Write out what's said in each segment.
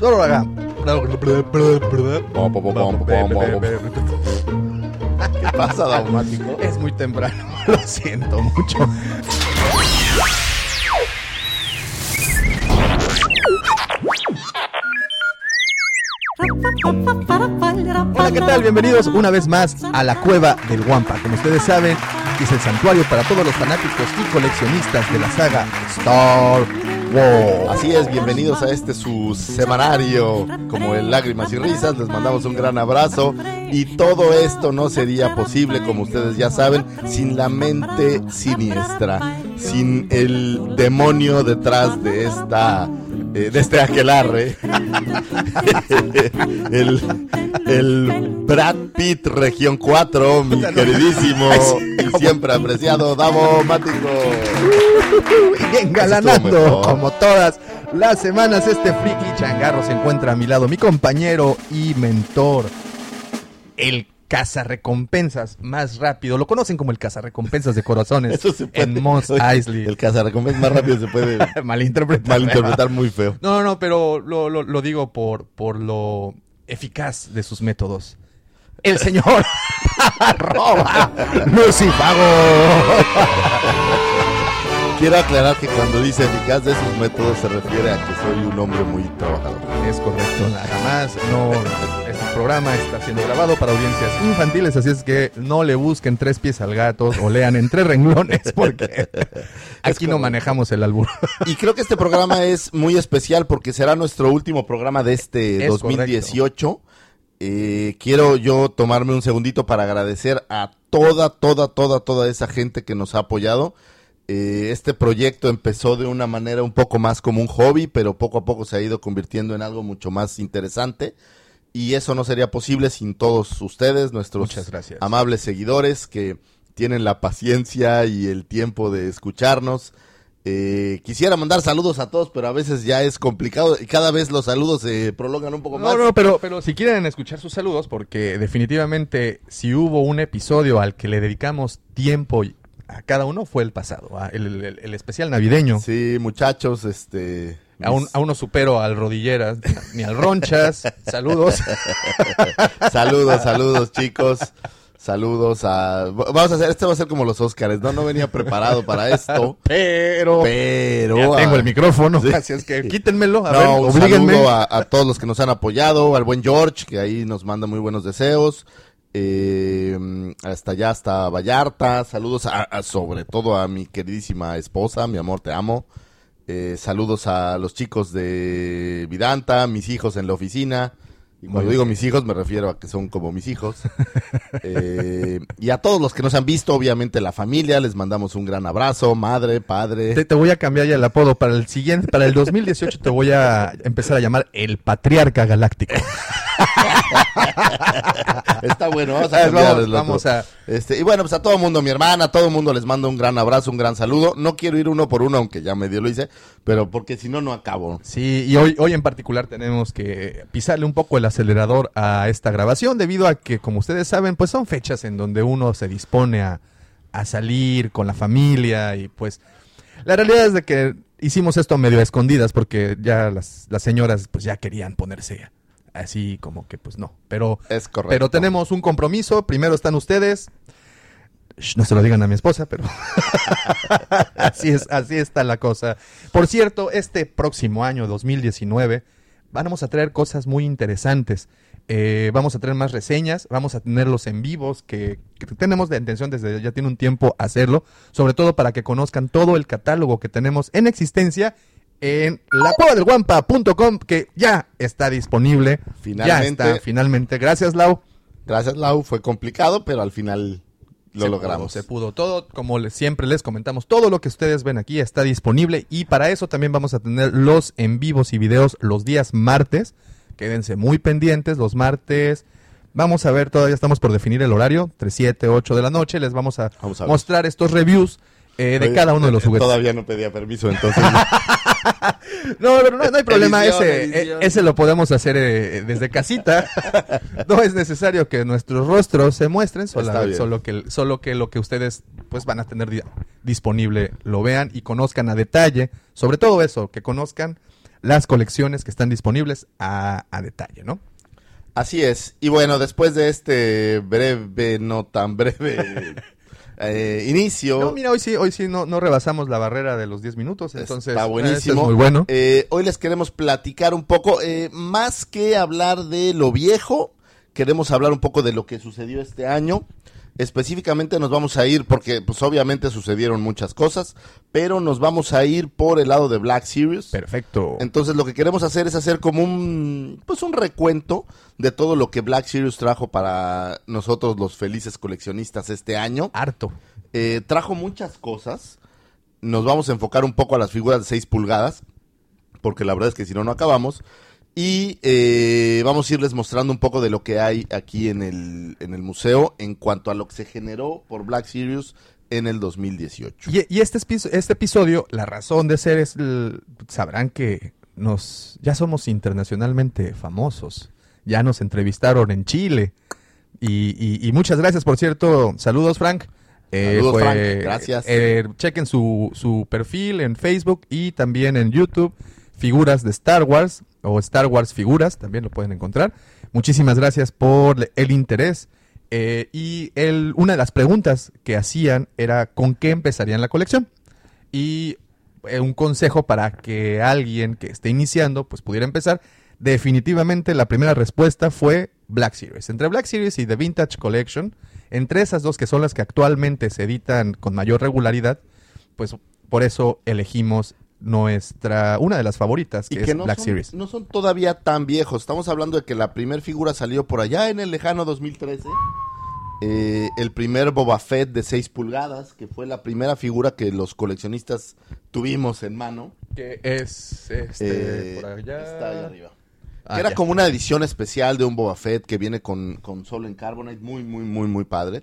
Solo haga. ¿Qué pasa, Daumático? Es muy temprano, lo siento mucho. Hola, ¿qué tal? Bienvenidos una vez más a la Cueva del Guampa. Como ustedes saben, es el santuario para todos los fanáticos y coleccionistas de la saga Star Así es, bienvenidos a este su semanario, como el Lágrimas y Risas, les mandamos un gran abrazo. Y todo esto no sería posible, como ustedes ya saben, sin la mente siniestra, sin el demonio detrás de esta eh, de este aquelarre. el, el Brad Pitt Región 4, mi queridísimo y siempre apreciado Davo Mático. Y engalanando como todas las semanas este friki changarro se encuentra a mi lado, mi compañero y mentor, el cazarrecompensas más rápido. Lo conocen como el cazarrecompensas de corazones Eso se puede- en Mos Oye, Eisley. El cazarrecompensas más rápido se puede Malinterpretar. malinterpretar muy feo. No, no, no, pero lo, lo- lo digo por, por lo eficaz de sus métodos. El señor arroba Lucifago. Quiero aclarar que cuando dice eficaz de sus métodos se refiere a que soy un hombre muy trabajador. Es correcto, nada más. No, programa está siendo grabado para audiencias infantiles, así es que no le busquen tres pies al gato o lean en tres renglones, porque aquí no manejamos el albur. Y creo que este programa es muy especial porque será nuestro último programa de este Es 2018. Eh, quiero yo tomarme un segundito para agradecer a toda, toda, toda, toda esa gente que nos ha apoyado. Eh, este proyecto empezó de una manera un poco más como un hobby, pero poco a poco se ha ido convirtiendo en algo mucho más interesante. Y eso no sería posible sin todos ustedes, nuestros amables seguidores que tienen la paciencia y el tiempo de escucharnos. Eh, quisiera mandar saludos a todos, pero a veces ya es complicado y cada vez los saludos se prolongan un poco más. No, no, pero, pero si quieren escuchar sus saludos, porque definitivamente si hubo un episodio al que le dedicamos tiempo a cada uno fue el pasado, el, el- el especial navideño. Sí, muchachos, este... Aún, aún no supero al Rodilleras ni al Ronchas. Saludos. Saludos, saludos, chicos. Saludos a... Vamos a hacer, este va a ser como los Óscares, ¿no? No venía preparado para esto, Pero pero... ya tengo el micrófono, Sí. así es que quítenmelo, a no, ver, un oblíguenme. saludo a, a todos los que nos han apoyado, al buen George, que ahí nos manda muy buenos deseos. eh, hasta allá, hasta Vallarta. Saludos a- sobre todo a mi queridísima esposa, mi amor, te amo. Eh, saludos a los chicos de Vidanta, mis hijos en la oficina. Y cuando Muy digo bien. mis hijos me refiero a que son como mis hijos. Eh, y a todos los que nos han visto, obviamente la familia, les mandamos un gran abrazo, madre, padre. Te, te voy a cambiar ya el apodo para el siguiente, para el 2018 te voy a empezar a llamar el Patriarca Galáctico. Está bueno, vamos a vamos Este, y bueno, pues a todo mundo, mi hermana, a todo mundo les mando un gran abrazo, un gran saludo. No quiero ir uno por uno, aunque ya medio lo hice, pero porque si no, no acabo. Sí, y hoy, hoy en particular tenemos que pisarle un poco el acelerador a esta grabación debido a que, como ustedes saben, pues son fechas en donde uno se dispone a, a salir con la familia y pues la realidad es de que hicimos esto medio a escondidas porque ya las, las señoras pues ya querían ponerse así como que pues no, pero, Es correcto. pero tenemos un compromiso, primero están ustedes. Shh, no se lo digan a mi esposa, pero así es, así está la cosa. Por cierto, este próximo año, 2019, vamos a traer cosas muy interesantes. Eh, vamos a traer más reseñas, vamos a tenerlos en vivos, que, que tenemos la intención desde ya tiene un tiempo hacerlo, sobre todo para que conozcan todo el catálogo que tenemos en existencia en lacuadelguampa.com, que ya está disponible. Finalmente. Ya está, finalmente. Gracias, Lau. Gracias, Lau. Fue complicado, pero al final lo Se logramos. pudo, se pudo todo, como siempre les comentamos, todo lo que ustedes ven aquí está disponible y para eso también vamos a tener los en vivos y videos los días martes. Quédense muy pendientes los martes. Vamos a ver, todavía estamos por definir el horario, 3, 7, 8 de la noche. Les vamos a, Vamos a ver. mostrar estos reviews eh, de Oye, cada uno de los eh, juguetes. Todavía no pedía permiso, entonces. No, pero no, no hay problema, Edición, ese, edición. eh, ese lo podemos hacer eh, desde casita. No es necesario que nuestros rostros se muestren, solo que, solo que lo que ustedes pues van a tener di- disponible lo vean y conozcan a detalle, sobre todo eso, que conozcan las colecciones que están disponibles a, a detalle, ¿no? Así es. Y bueno, después de este breve, no tan breve eh, inicio. No, mira, hoy sí, hoy sí no, no rebasamos la barrera de los 10 minutos, entonces Está buenísimo. este es muy bueno. Eh, hoy les queremos platicar un poco, eh, más que hablar de lo viejo, queremos hablar un poco de lo que sucedió este año. Específicamente nos vamos a ir, porque pues obviamente sucedieron muchas cosas, pero nos vamos a ir por el lado de Black Series. Perfecto. Entonces lo que queremos hacer es hacer como un pues un recuento de todo lo que Black Series trajo para nosotros los felices coleccionistas este año. Harto. Eh, trajo muchas cosas. Nos vamos a enfocar un poco a las figuras de 6 pulgadas, porque la verdad es que si no, no acabamos. Y eh, vamos a irles mostrando un poco de lo que hay aquí en el, en el museo en cuanto a lo que se generó por Black Series en el 2018. Y, y este, este episodio, la razón de ser es, el- sabrán que nos ya somos internacionalmente famosos. Ya nos entrevistaron en Chile. Y, y- y muchas gracias, por cierto. Saludos, Frank. Saludos, Frank. Gracias. eh, chequen su, su perfil en Facebook y también en YouTube. Figuras de Star Wars o Star Wars Figuras, también lo pueden encontrar. Muchísimas gracias por el interés. Eh, y el, una de las preguntas que hacían era con qué empezarían la colección. Y eh, un consejo para que alguien que esté iniciando pues pudiera empezar. Definitivamente la primera respuesta fue Black Series. Entre Black Series y The Vintage Collection, entre esas dos que son las que actualmente se editan con mayor regularidad, pues por eso elegimos nuestra una de las favoritas que, y es que no Black son, Series. no son todavía tan viejos. Estamos hablando de que la primera figura salió por allá en el lejano 2013. Eh, el primer Boba Fett de 6 pulgadas, que fue la primera figura que los coleccionistas tuvimos en mano. Que es este Eh, por allá. Está ahí arriba. Ah, que era ya. como una edición especial de un Boba Fett que viene con, con solo en Carbonite, muy, muy, muy, muy padre.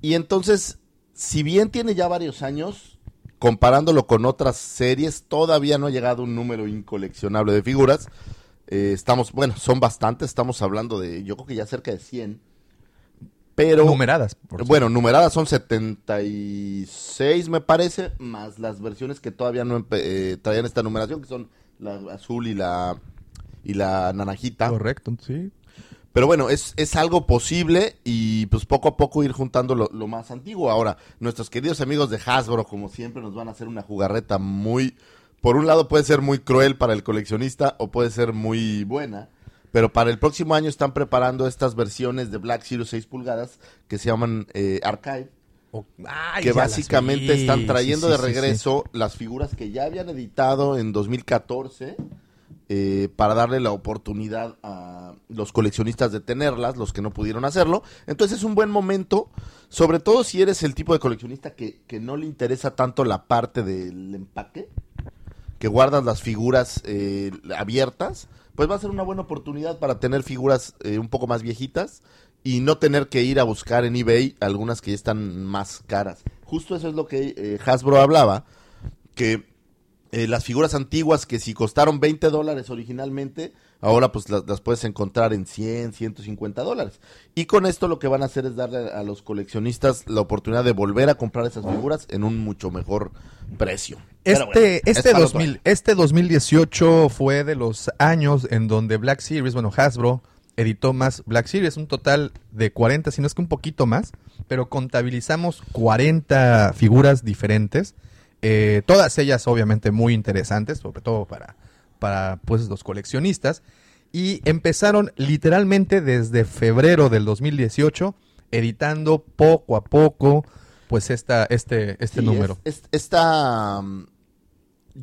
Y entonces, si bien tiene ya varios años, comparándolo con otras series, todavía no ha llegado un número incoleccionable de figuras. Eh, estamos, bueno, son bastantes, estamos hablando de, yo creo que ya cerca de 100. Pero, numeradas. por bueno, numeradas son 76, me parece, más las versiones que todavía no eh, traían esta numeración, que son la azul y la, y la naranjita. Correcto, sí. Pero bueno, es, es algo posible y pues poco a poco ir juntando lo, lo más antiguo. Ahora, nuestros queridos amigos de Hasbro, como siempre, nos van a hacer una jugarreta muy... Por un lado puede ser muy cruel para el coleccionista o puede ser muy buena. Pero para el próximo año están preparando estas versiones de Black Series 6 pulgadas que se llaman eh, Archive. Ay, que básicamente están trayendo Sí, de sí, regreso las figuras que ya habían editado en 2014 eh, para darle la oportunidad a los coleccionistas de tenerlas, los que no pudieron hacerlo. Entonces es un buen momento, sobre todo si eres el tipo de coleccionista que, que no le interesa tanto la parte del empaque, que guardas las figuras eh, abiertas, pues va a ser una buena oportunidad para tener figuras eh, un poco más viejitas y no tener que ir a buscar en eBay algunas que ya están más caras. Justo eso es lo que eh, Hasbro hablaba, que eh, las figuras antiguas que si costaron 20 dólares originalmente, ahora pues las, las puedes encontrar en 100, 150 dólares. Y con esto lo que van a hacer es darle a los coleccionistas la oportunidad de volver a comprar esas figuras en un mucho mejor precio. Este, bueno, es este, otro 2000, año. este 2018 fue de los años en donde Black Series, bueno, Hasbro editó más Black Series, un total de 40, si no es que un poquito más, pero contabilizamos 40 figuras diferentes, eh, todas ellas obviamente muy interesantes, sobre todo para, para pues, los coleccionistas, y empezaron literalmente desde febrero del 2018, editando poco a poco pues esta, este, este Sí, número. es- es- esta, mm,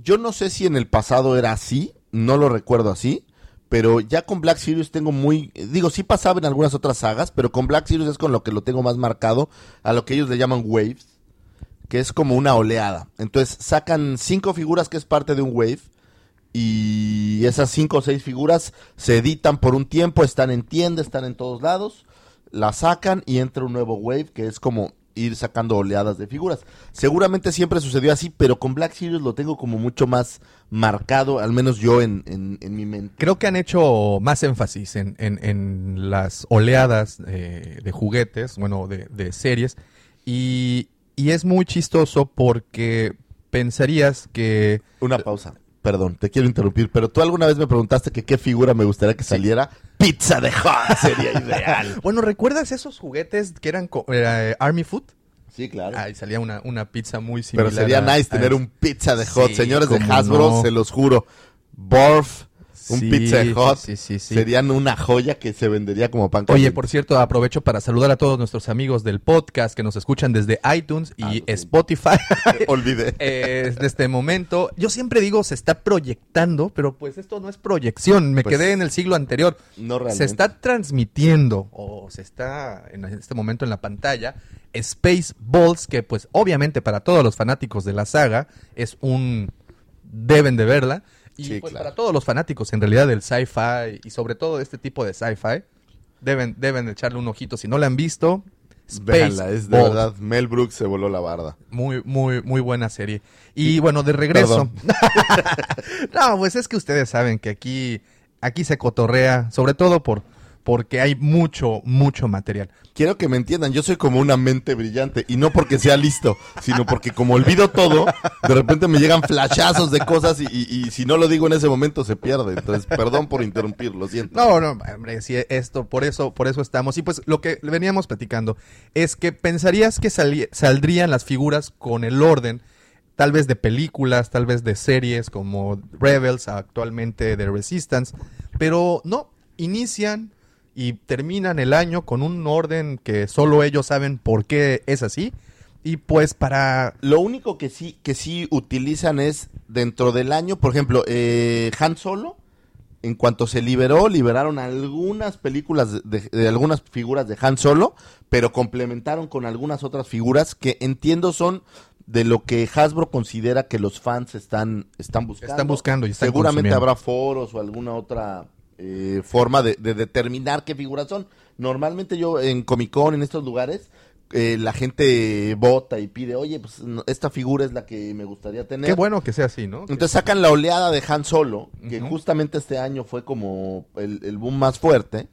yo no sé si en el pasado era así, no lo recuerdo así, pero ya con Black Series tengo muy, digo, sí pasaba en algunas otras sagas, pero con Black Series es con lo que lo tengo más marcado, a lo que ellos le llaman waves, que es como una oleada. Entonces sacan cinco figuras que es parte de un wave y esas cinco o seis figuras se editan por un tiempo, están en tienda, están en todos lados, la sacan y entra un nuevo wave que es como ir sacando oleadas de figuras. Seguramente siempre sucedió así, pero con Black Series lo tengo como mucho más marcado, al menos yo en, mi mente. Creo que han hecho más énfasis en las oleadas eh, de juguetes, bueno, de, de series, y, y es muy chistoso porque pensarías que... Una pausa. perdón, te quiero interrumpir, pero tú alguna vez me preguntaste que qué figura me gustaría que saliera. Pizza de Hot sería ideal. Bueno, ¿recuerdas esos juguetes que eran eh, Army Food? Sí, claro. Ahí salía una, una pizza muy similar. pero sería a- nice a tener un Pizza de Hot. Sí, Señores de Hasbro, no. se los juro. Borf, un Sí, Pizza de Hot. Sí, sí, sí. Serían una joya que se vendería como pan Oye, caliente. por cierto, aprovecho para saludar a todos nuestros amigos del podcast que nos escuchan desde iTunes y Ah. Spotify. Olvidé. Eh, desde este momento. Yo siempre digo se está proyectando, pero pues esto no es proyección. Me Pues, quedé en el siglo anterior. No realmente. Se está transmitiendo o se está en este momento en la pantalla Space Balls, que pues obviamente para todos los fanáticos de la saga es un deben de verla. Y Sí, pues claro. para todos los fanáticos en realidad del sci-fi y sobre todo de este tipo de sci-fi, deben, deben echarle un ojito. Si no la han visto, Véanla, es de verdad. Mel Brooks se voló la barda. Muy, muy, muy buena serie. Y bueno, de regreso. no, pues es que ustedes saben que aquí, aquí se cotorrea, sobre todo por, porque hay mucho, mucho material. Quiero que me entiendan, yo soy como una mente brillante y no porque sea listo, sino porque como olvido todo, de repente me llegan flashazos de cosas y, y- y si no lo digo en ese momento se pierde. Entonces, perdón por interrumpir, lo siento. No, no, hombre, sí, esto, por eso, por eso estamos. Y pues lo que veníamos platicando es que pensarías que saldrían las figuras con el orden, tal vez de películas, tal vez de series como Rebels, actualmente de Resistance, pero no, inician y terminan el año con un orden que solo ellos saben por qué es así. Y pues para... Lo único que sí, que sí utilizan es dentro del año, por ejemplo, eh, Han Solo, en cuanto se liberó, liberaron algunas películas de, algunas figuras de Han Solo, pero complementaron con algunas otras figuras que entiendo son de lo que Hasbro considera que los fans están, están buscando. Están buscando y están Seguramente habrá foros o alguna otra eh, forma de, de determinar qué figuras son. Normalmente yo en Comic Con, en estos lugares, eh, la gente vota y pide, oye, pues no, esta figura es la que me gustaría tener. Qué bueno que sea así, ¿no? Entonces sacan la oleada de Han Solo, que justamente este año fue como el, el boom más fuerte,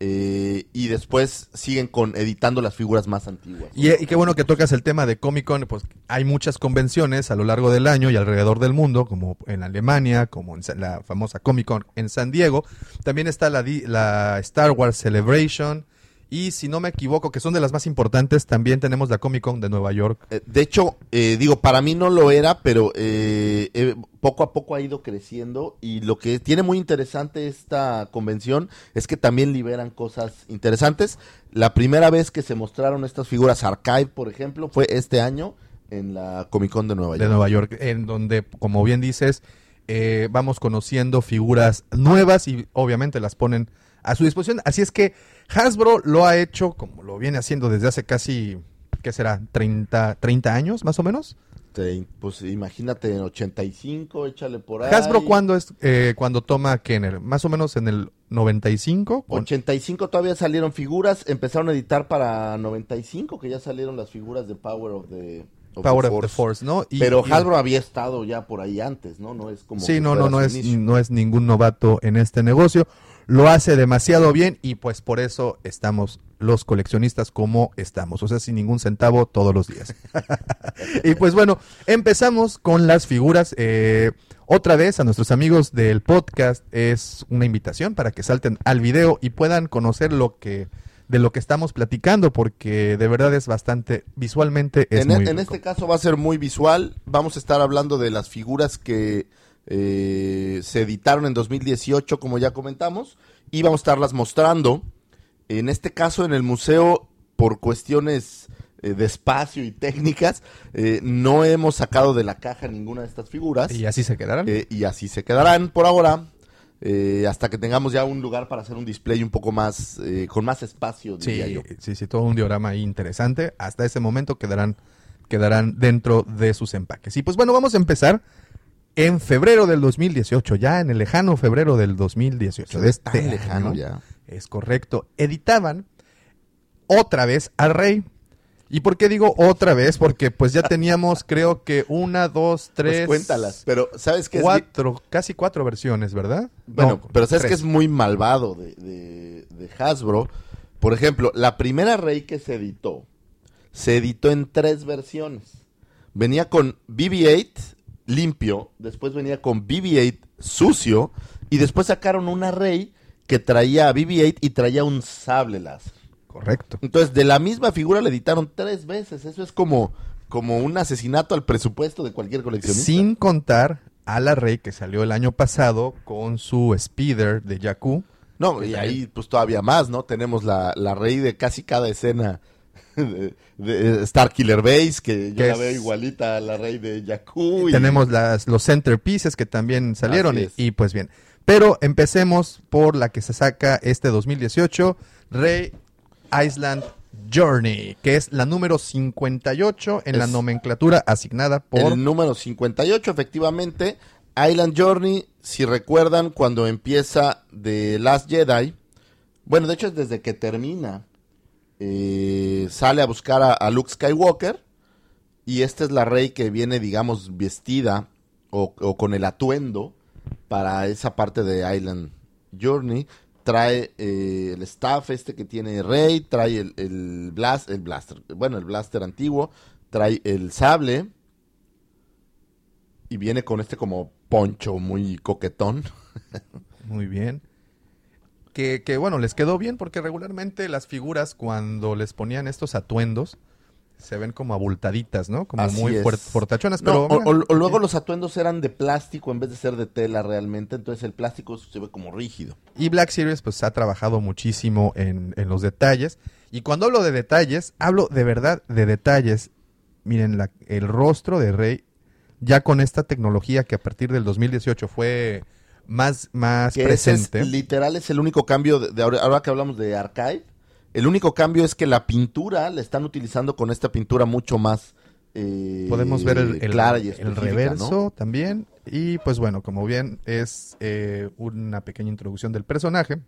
eh, y después siguen con editando las figuras más antiguas. Y, qué bueno que tocas el tema de Comic Con, pues hay muchas convenciones a lo largo del año y alrededor del mundo, como en Alemania, como en la famosa Comic Con en San Diego. También está la, la Star Wars Celebration y si no me equivoco, que son de las más importantes, también tenemos la Comic Con de Nueva York. Eh, de hecho, eh, digo, para mí no lo era, pero eh, eh, poco a poco ha ido creciendo y lo que tiene muy interesante esta convención es que también liberan cosas interesantes. La primera vez que se mostraron estas figuras Archive, por ejemplo, fue este año en la Comic Con de Nueva de York. Nueva York, en donde, como bien dices, eh, vamos conociendo figuras nuevas y obviamente las ponen a su disposición. Así es que Hasbro lo ha hecho como lo viene haciendo desde hace casi, ¿qué será? 30, 30 años más o menos. Te- pues imagínate, en 85, échale por ahí. Hasbro, ¿cuándo es eh, cuando toma Kenner? Más o menos en el 95. con- 85 todavía salieron figuras, empezaron a editar para 95, que ya salieron las figuras de Power of the, of the Power of Force. the Force, ¿no? Y- Pero y- Hasbro había estado ya por ahí antes, ¿no? No es como. Sí, no, no, no es, inicio. no es ningún novato en este negocio. Lo hace demasiado bien y pues por eso estamos los coleccionistas como estamos. O sea, sin ningún centavo todos los días. y pues bueno, empezamos con las figuras. Eh, otra vez a nuestros amigos del podcast es una invitación para que salten al video y puedan conocer lo que de lo que estamos platicando porque de verdad es bastante visualmente es En, e- muy en rico. este caso va a ser muy visual. Vamos a estar hablando de las figuras que eh, se editaron en 2018, como ya comentamos, y vamos a estarlas mostrando. En este caso, en el museo, por cuestiones eh, de espacio y técnicas, eh, no hemos sacado de la caja ninguna de estas figuras. y así se quedarán. Y así se quedarán por ahora. eh, hasta que tengamos ya un lugar para hacer un display un poco más, eh, con más espacio, diría Sí, yo. sí, sí, todo un diorama ahí interesante. Hasta ese momento quedarán, quedarán dentro de sus empaques. Y pues bueno, vamos a empezar en febrero del 2018, ya en el lejano febrero del 2018. De este Tan año. lejano ya. Es correcto. Editaban otra vez al rey. ¿Y por qué digo otra vez? Porque pues ya teníamos, creo que una, dos, tres, Pues cuéntalas. Pero, ¿sabes qué es? cuatro, casi cuatro versiones, ¿verdad? Bueno, No, pero sabes tres. que es muy malvado de, de- de Hasbro. Por ejemplo, la primera Rey que se editó, se editó en tres versiones. Venía con BB-8, limpio, después venía con BB-8 sucio, y después sacaron una Rey que traía BB-8 y traía un sable láser. Correcto. Entonces, de la misma figura le editaron tres veces. Eso es como, como un asesinato al presupuesto de cualquier coleccionista. Sin contar a la Rey que salió el año pasado con su speeder de Jakku. No, y ahí pues todavía más, ¿no? Tenemos la, la Rey de casi cada escena de, de Star Killer Base, que yo la es- veo igualita a la Rey de Jakku. y- Tenemos las, los centerpieces que también salieron y, es. y pues bien. Pero empecemos por la que se saca este 2018, Rey Island Journey, que es la número 58 en la nomenclatura asignada por... El número 58, efectivamente. Island Journey, si recuerdan, cuando empieza The Last Jedi. Bueno, de hecho es desde que termina. Eh, sale a buscar a, Luke Skywalker. Y esta es la rey que viene, digamos, vestida o, o con el atuendo para esa parte de Island Journey. Trae eh, el staff este que tiene Rey, trae el, el, blast, el blaster, bueno, el blaster antiguo, trae el sable y viene con este como poncho muy coquetón. Muy bien. Que, que, bueno, les quedó bien porque regularmente las figuras cuando les ponían estos atuendos se ven como abultaditas, ¿no? Como Así muy fortachonas, No, pero... o, mira, o- o luego los atuendos eran de plástico en vez de ser de tela realmente, entonces el plástico se ve como rígido. Y Black Series pues ha trabajado muchísimo en, en los detalles. Y cuando hablo de detalles, hablo de verdad de detalles. Miren, la- el rostro de Rey, ya con esta tecnología que a partir del 2018 fue más, más Que ese es, presente. literal es el único cambio de, de ahora, ahora que hablamos de archive. El único cambio es que la pintura la están utilizando con esta pintura mucho más eh, Podemos ver el, el- clara y el reverso ¿no? también. Y pues bueno, como bien es eh, una pequeña introducción del personaje.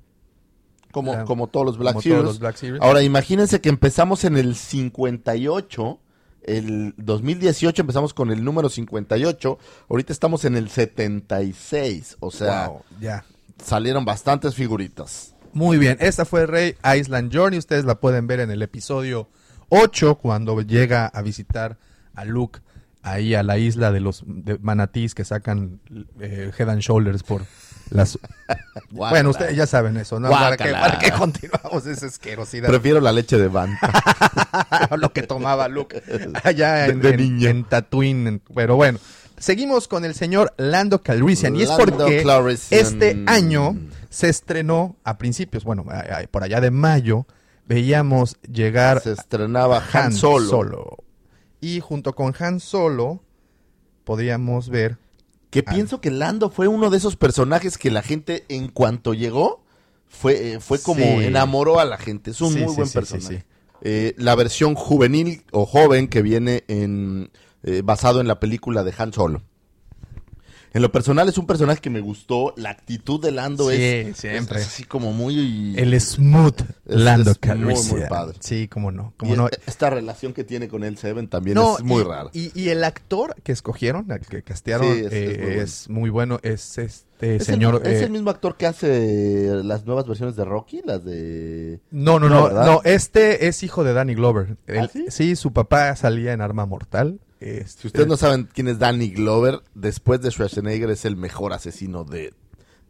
Como, como todos los Black como Series. todos los Black Series. Ahora imagínense que empezamos en el 58, el 2018 empezamos con el número 58, ahorita estamos en el 76, o sea, Wow, ya. salieron bastantes figuritas. Muy bien, esta fue Rey Island Journey. Ustedes la pueden ver en el episodio 8 cuando llega a visitar a Luke ahí a la isla de los de manatís que sacan eh, Head and Shoulders por las... bueno, ustedes ya saben eso, ¿no? ¿Para qué, para qué continuamos esa asquerosidad? Prefiero la leche de Banta. lo que tomaba Luke allá en, De- de en- Tatooine. en- Pero bueno, seguimos con el señor Lando Calrissian. Y es porque este año se estrenó a principios, bueno, por allá de mayo, veíamos llegar Se estrenaba Han Han Solo. Solo. Y junto con Han Solo podíamos ver... Que Ah. pienso que Lando fue uno de esos personajes que la gente en cuanto llegó fue, eh, fue como Sí. enamoró a la gente. Es un Sí, muy sí, buen personaje. Eh, la versión juvenil o joven que viene en eh, basado en la película de Han Solo. En lo personal es un personaje que me gustó. La actitud de Lando Sí, es, siempre. es así como muy... El smooth Lando es muy, muy padre. Sí, cómo no. y Cómo no. Esta relación que tiene con el Seven también No, es muy y, rara. Y, y el actor que escogieron, el que castearon, Sí, es- es eh, muy bueno. es muy bueno. Es este ¿Es, señor. el, es eh, el mismo actor que hace las nuevas versiones de Rocky, las de... No, no, No, no, este es hijo de Danny Glover. ¿Ah, sí? su papá salía en Arma Mortal. Este, Si ustedes no saben quién es Danny Glover, después de Schwarzenegger es el mejor asesino de,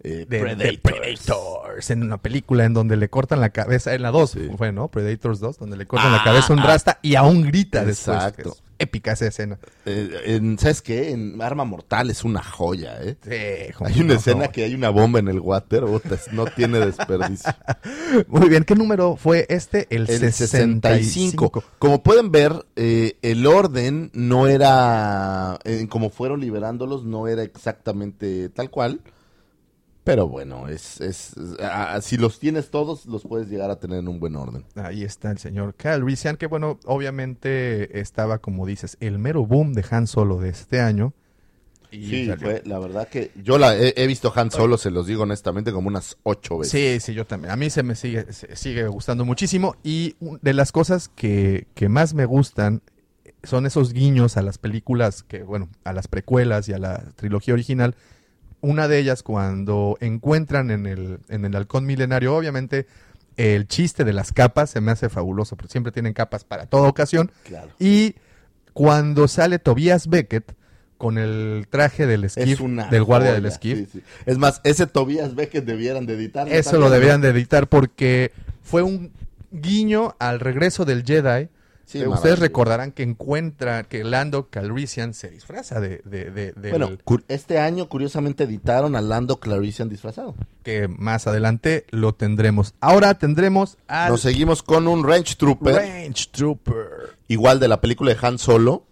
eh, de, de Predators. En una película en donde le cortan la cabeza, en la 2 Sí. fue, ¿no? Predators 2, donde le cortan la Ah, cabeza a un ah. rasta y aún grita después. Exacto. Épica esa escena. Eh, en, ¿Sabes qué? En Arma Mortal es una joya, ¿eh? Sí, como Hay una no. escena que hay una bomba en el water, no tiene desperdicio. Muy bien, ¿qué número fue este? El, El 65. 65. Como pueden ver, eh, el orden no era, en como fueron liberándolos, no era exactamente tal cual. Pero bueno, es, es, ah, si los tienes todos, los puedes llegar a tener en un buen orden. Ahí está el señor Calrissian, que bueno, obviamente estaba, como dices, el mero boom de Han Solo de este año. Y Sí, fue, la verdad que yo la he, he visto Han Solo, se los digo honestamente, como unas ocho veces. Sí, sí, yo también. A mí se me sigue, se- sigue gustando muchísimo. Y de las cosas que, que más me gustan son esos guiños a las películas, que bueno, a las precuelas y a la trilogía original. Una de ellas cuando encuentran en el, en el halcón milenario, obviamente el chiste de las capas se me hace fabuloso, porque siempre tienen capas para toda ocasión. Claro. Y cuando sale Tobias Beckett con el traje del Es esquif, del guardia del esquif. sí, sí. Es más, ese Tobías ve que debieran de editar. Eso lo deberían de editar porque fue un guiño al regreso del Jedi. Sí, Eh, Ustedes recordarán que encuentra que Lando Calrissian se disfraza de, de- de- del- Bueno, este año curiosamente editaron a Lando Clarician disfrazado. que más adelante lo tendremos. Ahora tendremos al Nos seguimos con un Range Trooper, Range Trooper. igual de la película de Han Solo.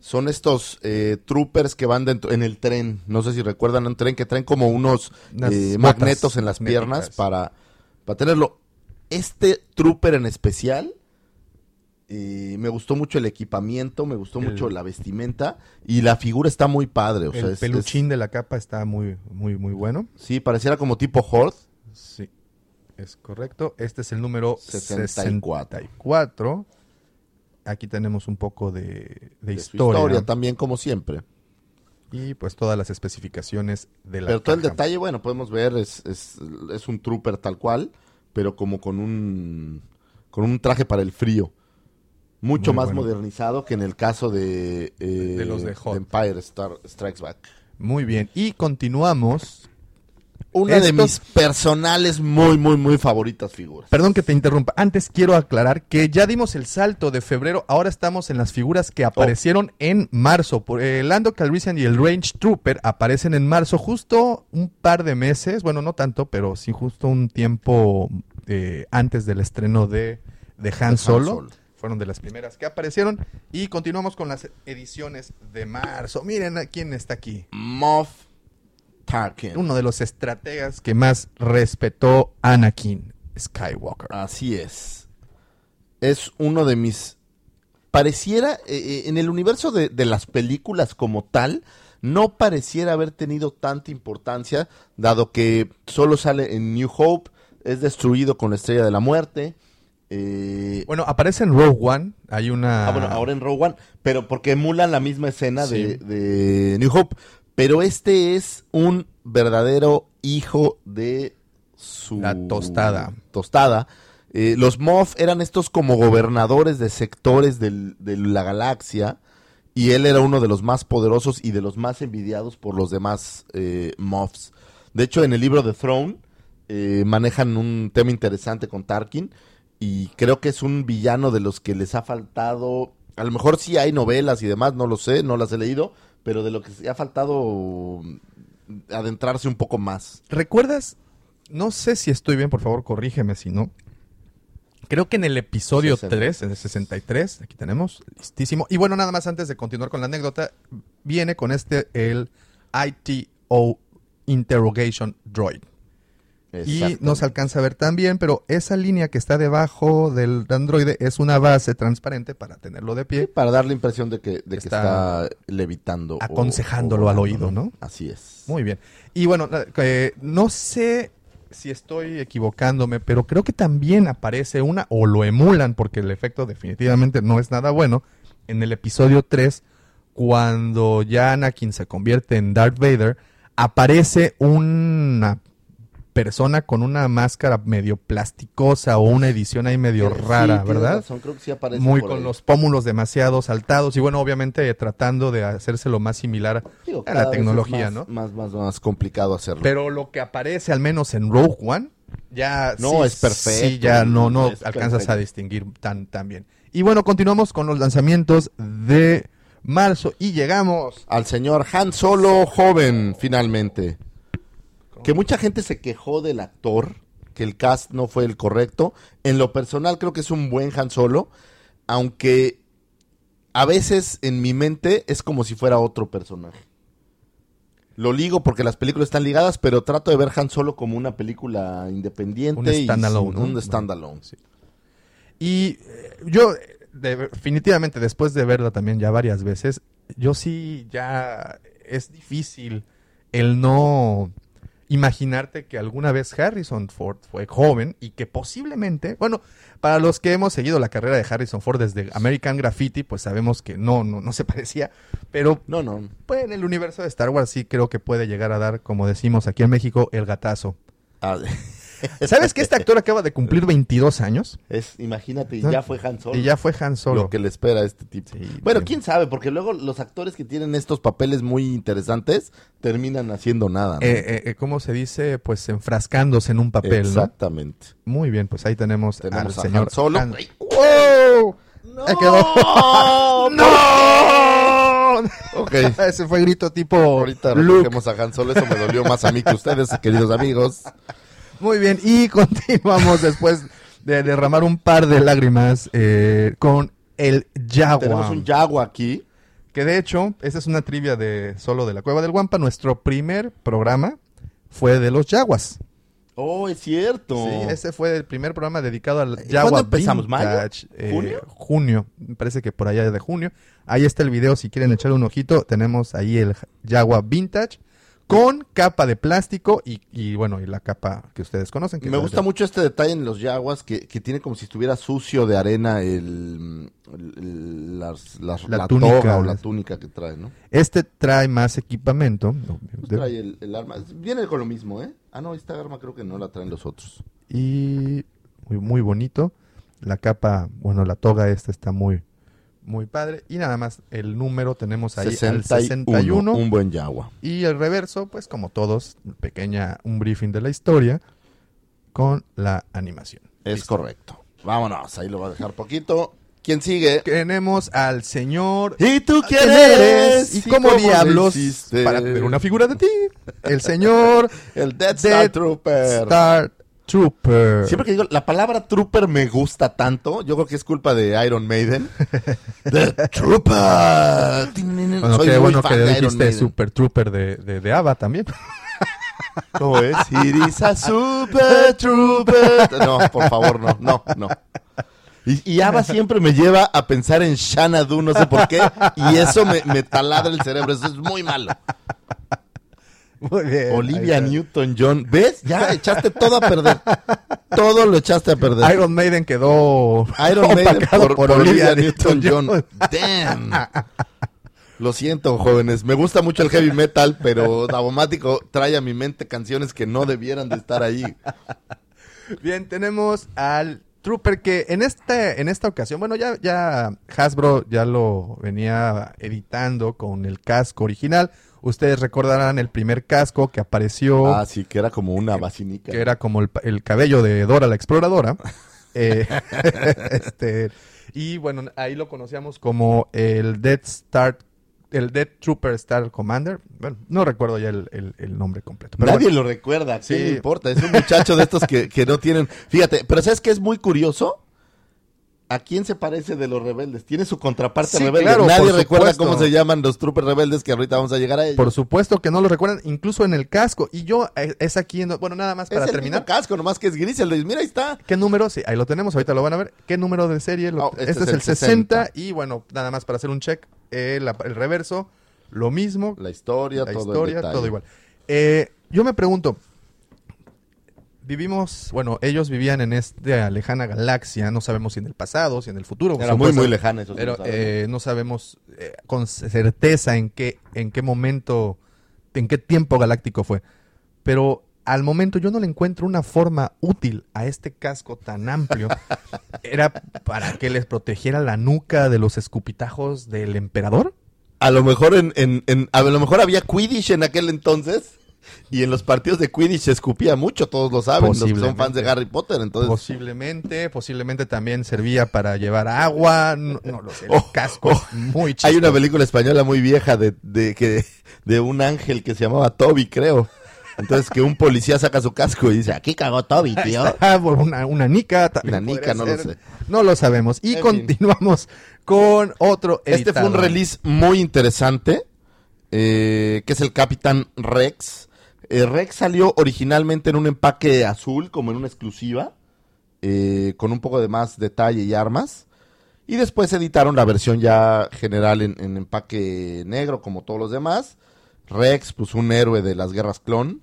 Son estos eh, troopers que van dentro en el tren. No sé si recuerdan un tren que traen como unos eh, magnetos en las piernas para, para tenerlo. Este trooper en especial, eh, me gustó mucho el equipamiento, me gustó El- mucho la vestimenta y la figura está muy padre. O sea, el es- peluchín es- de la capa está muy, muy, muy bueno. sí, pareciera como tipo Horde. Sí, es correcto. Este es el número 64. 64. Aquí tenemos un poco de, de de su historia. historia también, como siempre. y pues todas las especificaciones de la Pero todo el detalle, bueno, podemos ver, es, es, es un trooper tal cual, pero como con un, con un traje para el frío. Mucho Muy más bueno. modernizado que en el caso de, eh, De los de. Empire Star, Strikes Back. Muy bien. Y continuamos. Una de mis personales muy, muy, muy favoritas figuras. Perdón que te interrumpa. Antes quiero aclarar que ya dimos el salto de febrero. Ahora estamos en las figuras Oh. que aparecieron en marzo. Por, eh, Lando Calrissian y el Range Trooper aparecen en marzo, justo un par de meses. Bueno, no tanto, pero sí justo un tiempo eh, antes del estreno de, de Han, Han Solo. Solo. Fueron de las primeras que aparecieron. Y continuamos con las ediciones de marzo. Miren a quién está aquí. Moff Tarkin. Uno de los estrategas que más respetó Anakin Skywalker. Así es. Es uno de mis... Pareciera, eh, eh, en el universo de, de las películas como tal, no pareciera haber tenido tanta importancia, dado que solo sale en New Hope, es destruido con la Estrella de la Muerte. Eh, Bueno, aparece en Rogue One. Hay una. ah, bueno, ahora en Rogue One, pero porque emulan la misma escena Sí. de, de New Hope. Pero este es un verdadero hijo de su... La tostada. Tostada. Eh, los Moff eran estos como gobernadores de sectores del- de la galaxia y él era uno de los más poderosos y de los más envidiados por los demás eh, Moffs. De hecho, en el libro de Throne eh, manejan un tema interesante con Tarkin y creo que es un villano de los que les ha faltado, a lo mejor sí hay novelas y demás, no lo sé, no las he leído, pero de lo que se ha faltado mm, adentrarse un poco más. ¿Recuerdas? No sé si estoy bien, por favor, corrígeme si no. Creo que en el episodio 60. 3, en el 63, aquí tenemos, listísimo. Y bueno, nada más antes de continuar con la anécdota, viene con este el ITO Interrogation Droid. Y no se alcanza a ver tan bien, pero esa línea que está debajo del androide es una base transparente para tenerlo de Sí, pie. para dar la impresión de que, de que Está está, levitando. aconsejándolo o al oído, ¿no? Así es. Muy bien. Y bueno, eh, no sé si estoy equivocándome, pero creo que también aparece una, o lo emulan, porque el efecto definitivamente no es nada bueno, en el episodio 3, cuando ya Anakin se convierte en Darth Vader, aparece una persona con una máscara medio plasticosa o una edición ahí medio Sí, rara, ¿verdad? razón, creo que sí aparece Muy por con ahí. los pómulos demasiado saltados y bueno, obviamente tratando de hacerse lo más similar Digo, a la tecnología, más- ¿no? Más, más, más complicado hacerlo. Pero lo que aparece al menos en Rogue One, ya No, sí- es perfecto, Sí, ya no, no alcanzas perfecto. a distinguir tan, tan bien. Y bueno, continuamos con los lanzamientos de marzo y llegamos. Al señor Han Solo joven, finalmente. Que mucha gente se quejó del actor, que el cast no fue el correcto. En lo personal creo que es un buen Han Solo, aunque a veces en mi mente es como si fuera otro personaje. Lo ligo porque las películas están ligadas, pero trato de ver Han Solo como una película independiente. Un standalone, ¿no? Un standalone. Sí. Y eh, yo, de- definitivamente, después de verla también ya varias veces, yo sí ya es difícil el no imaginarte que alguna vez Harrison Ford fue joven y que posiblemente, bueno, para los que hemos seguido la carrera de Harrison Ford desde American Graffiti, pues sabemos que no, no, no se parecía, pero No, no. pues, en el universo de Star Wars sí creo que puede llegar a dar, como decimos aquí en México, el gatazo. Ah, ¿Sabes que este actor acaba de cumplir 22 años? Es, imagínate, y ya fue Han Solo. Y ya fue Han Solo. Lo que le espera a este tipo. Sí, bueno, sí. quién sabe, porque luego los actores que tienen estos papeles muy interesantes terminan haciendo nada. ¿no? Eh, eh, eh, ¿Cómo se dice? Pues enfrascándose en un papel, ¿no? Exactamente. Muy bien, pues ahí tenemos, Tenemos al a señor Han Solo. Han- ¡Wow! Quedó. ¡No! Ok. Ese fue grito tipo Ahorita recogemos a Han Solo, eso me dolió más a mí que a ustedes, queridos amigos. Muy bien, y continuamos después de derramar un par de lágrimas eh, con el Jaguar. Tenemos un Jaguar aquí. Que de hecho, esa es una trivia de solo de la Cueva del Guampa. Nuestro primer programa fue de los Jaguars. Oh, es cierto. Sí, ese fue el primer programa dedicado al ¿Y Jaguar cuándo empezamos? ¿Mayo? Eh, ¿Junio? Junio, me parece que por allá de junio. Ahí está el video, si quieren echar un ojito, tenemos ahí el Jaguar Vintage con capa de plástico y, y, bueno, y la capa que ustedes conocen. que Me gusta de- mucho este detalle en los Jaguars que, que tiene como si estuviera sucio de arena el, el- el- las- las- La la, túnica. toga o la túnica que trae, ¿no? Este trae más equipamiento. Pues trae el, el arma. Viene con lo mismo, ¿eh? Ah, no, esta arma creo que no la traen los otros. y muy, muy bonito. La capa, bueno, la toga esta está muy, muy padre. Y nada más, el número tenemos ahí al 61, 61. Un buen Jaguar. Y el reverso, pues como todos, pequeña, un briefing de la historia con la animación. Es Listo. correcto. Vámonos, ahí lo va a dejar poquito. ¿Quién sigue? Tenemos al señor... ¿Y tú quién ¿Quién eres? ¿Y cómo le diablos para tener una figura de ti? El señor El Dead Star Trooper. Star Trooper. Siempre que digo, la palabra trooper me gusta tanto, yo creo que es culpa de Iron Maiden. The Trooper. Bueno, Soy qué muy bueno fan que de Iron dijiste Maiden. Super Trooper de, de, de Ava también. ¿Cómo es? It is a super trooper. No, por favor, no, no, no. Y, y Ava siempre me lleva a pensar en Xanadu, no sé por qué, y eso me, me taladra el cerebro, eso es muy malo. Muy bien. Olivia. Newton-John, ¿ves? Ya echaste todo a perder. Todo lo echaste a perder. Iron Maiden quedó Iron Maiden por, por Olivia Newton-John. Newton-John. Damn. Lo siento, jóvenes. Me gusta mucho el heavy metal, pero Davomático trae a mi mente canciones que no debieran de estar ahí. Bien, tenemos al Trooper que en este en esta ocasión, bueno, ya ya Hasbro ya lo venía editando con el casco original. Ustedes recordarán el primer casco que apareció Ah, sí, que era como una basinica. que era como el, el cabello de Dora la exploradora. Eh, este, y bueno, ahí lo conocíamos como el Death Star, el Death Trooper Star Commander. Bueno, no recuerdo ya el, el- el nombre completo. Pero Nadie bueno, lo recuerda, ¿qué Sí. le importa? Es un muchacho de estos que, que no tienen... Fíjate, pero ¿sabes qué es muy curioso? ¿A quién se parece de los rebeldes? Tiene su contraparte Sí, rebelde. claro, Nadie recuerda supuesto. cómo se llaman los troopers rebeldes que ahorita vamos a llegar a ellos. por supuesto que no lo recuerdan, incluso en el casco. Y yo, eh, es aquí, en bueno, nada más es para el terminar. mismo casco, nomás que es gris. El de... Mira, ahí está. ¿Qué número? Sí, ahí lo tenemos, ahorita lo van a ver. ¿Qué número de serie? Oh, este este, es es el el 60. 60. Y bueno, nada más para hacer un check. eh, la- el reverso, lo mismo. La historia, la todo el historia, detalle. todo igual. Eh, yo me pregunto, vivimos, bueno, ellos vivían en esta lejana galaxia, no sabemos si en el pasado, si en el futuro. Era muy, muy lejana eso. sí Pero lo sabemos. eh, no sabemos eh, con certeza en qué, en qué momento, en qué tiempo galáctico fue. Pero al momento yo no le encuentro una forma útil a este casco tan amplio. ¿Era para que les protegiera la nuca de los escupitajos del emperador? A lo mejor en, en, en- a lo mejor había Quidditch en aquel entonces. Y en los partidos de Quidditch se escupía mucho, todos lo saben, los que son fans de Harry Potter. Entonces, Posiblemente, posiblemente también servía para llevar agua, no, no lo sé, el Oh, casco oh. muy hay chistoso. una película española muy vieja de, de, que, de un ángel que se llamaba Toby, creo. Entonces que un policía saca su casco y dice, aquí cagó Toby, tío. una, una nica. también Una nica, no lo sé. No lo sabemos. Y En continuamos con otro Este fue un editado. release muy interesante, eh, que es el Capitán Rex. Eh, Rex salió originalmente en un empaque azul, como en una exclusiva, eh, con un poco de más detalle y armas. Y después editaron la versión ya general en, en empaque negro, como todos los demás. Rex, pues un héroe de las guerras clon.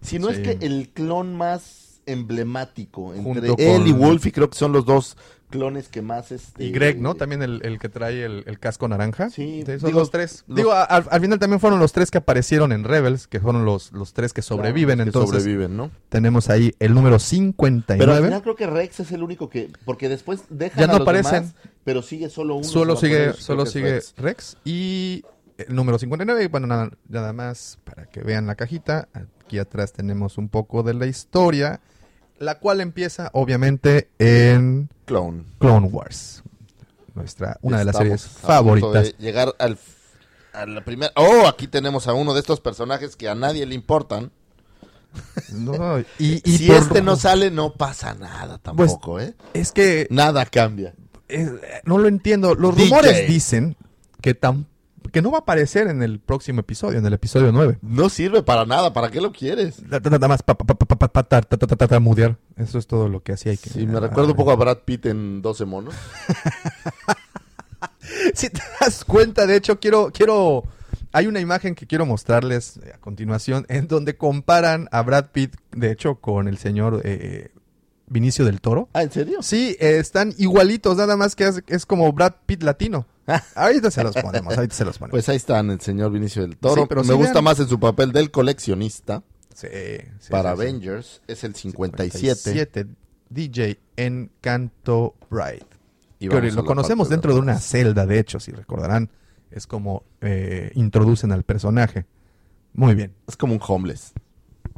Si no es que el clon más emblemático entre Junto él y con- Wolf y creo que son los dos clones que más este Y Greg, ¿no? También el, el que trae el, el casco naranja. Sí, son digo, los tres. los- Digo, al, al final también fueron los tres que aparecieron en Rebels, que fueron los, los tres que sobreviven. entonces sobreviven, ¿no? tenemos ahí el número Pero al 59. final creo que Rex es el único que porque después dejan Ya no a los aparecen. demás, pero sigue solo uno. solo sigue, solo sigue Rex. Rex. Y el número 59, y bueno, nada, nada más para que vean la cajita. Aquí atrás tenemos un poco de la historia, la cual empieza obviamente en Clone. Clone Wars. Nuestra, una de las series favoritas. de llegar al a la primera. Oh, aquí tenemos a uno de estos personajes que a nadie le importan. No, y, y si por- este no sale, no pasa nada tampoco, ¿eh? Es que Nada cambia. es- no lo entiendo. Los DJ. rumores dicen que, tam- que no va a aparecer en el próximo episodio, en el episodio 9. No sirve para nada. ¿Para qué lo quieres? Nada más tartamudear. Eso es todo lo que hacía. que- Sí, me recuerdo un poco a Brad Pitt en 12 monos. Si te das cuenta, de hecho, quiero, quiero. Hay una imagen que quiero mostrarles eh, a continuación en donde comparan a Brad Pitt, de hecho, con el señor eh, Vinicio del Toro. Ah, ¿en serio? Sí, eh, están igualitos, nada más que es, es como Brad Pitt latino. Ahorita se los ponemos, ahorita se los ponemos. Pues ahí están el señor Vinicio del Toro. Sí, pero me gusta vean. más en su papel del coleccionista. Sí, sí, para sí. Avengers es el 57. 57, DJ Encanto. Y Que a lo conocemos dentro de una celda, de hecho, si recordarán. Es como eh, introducen al personaje. Muy bien, Es como un homeless.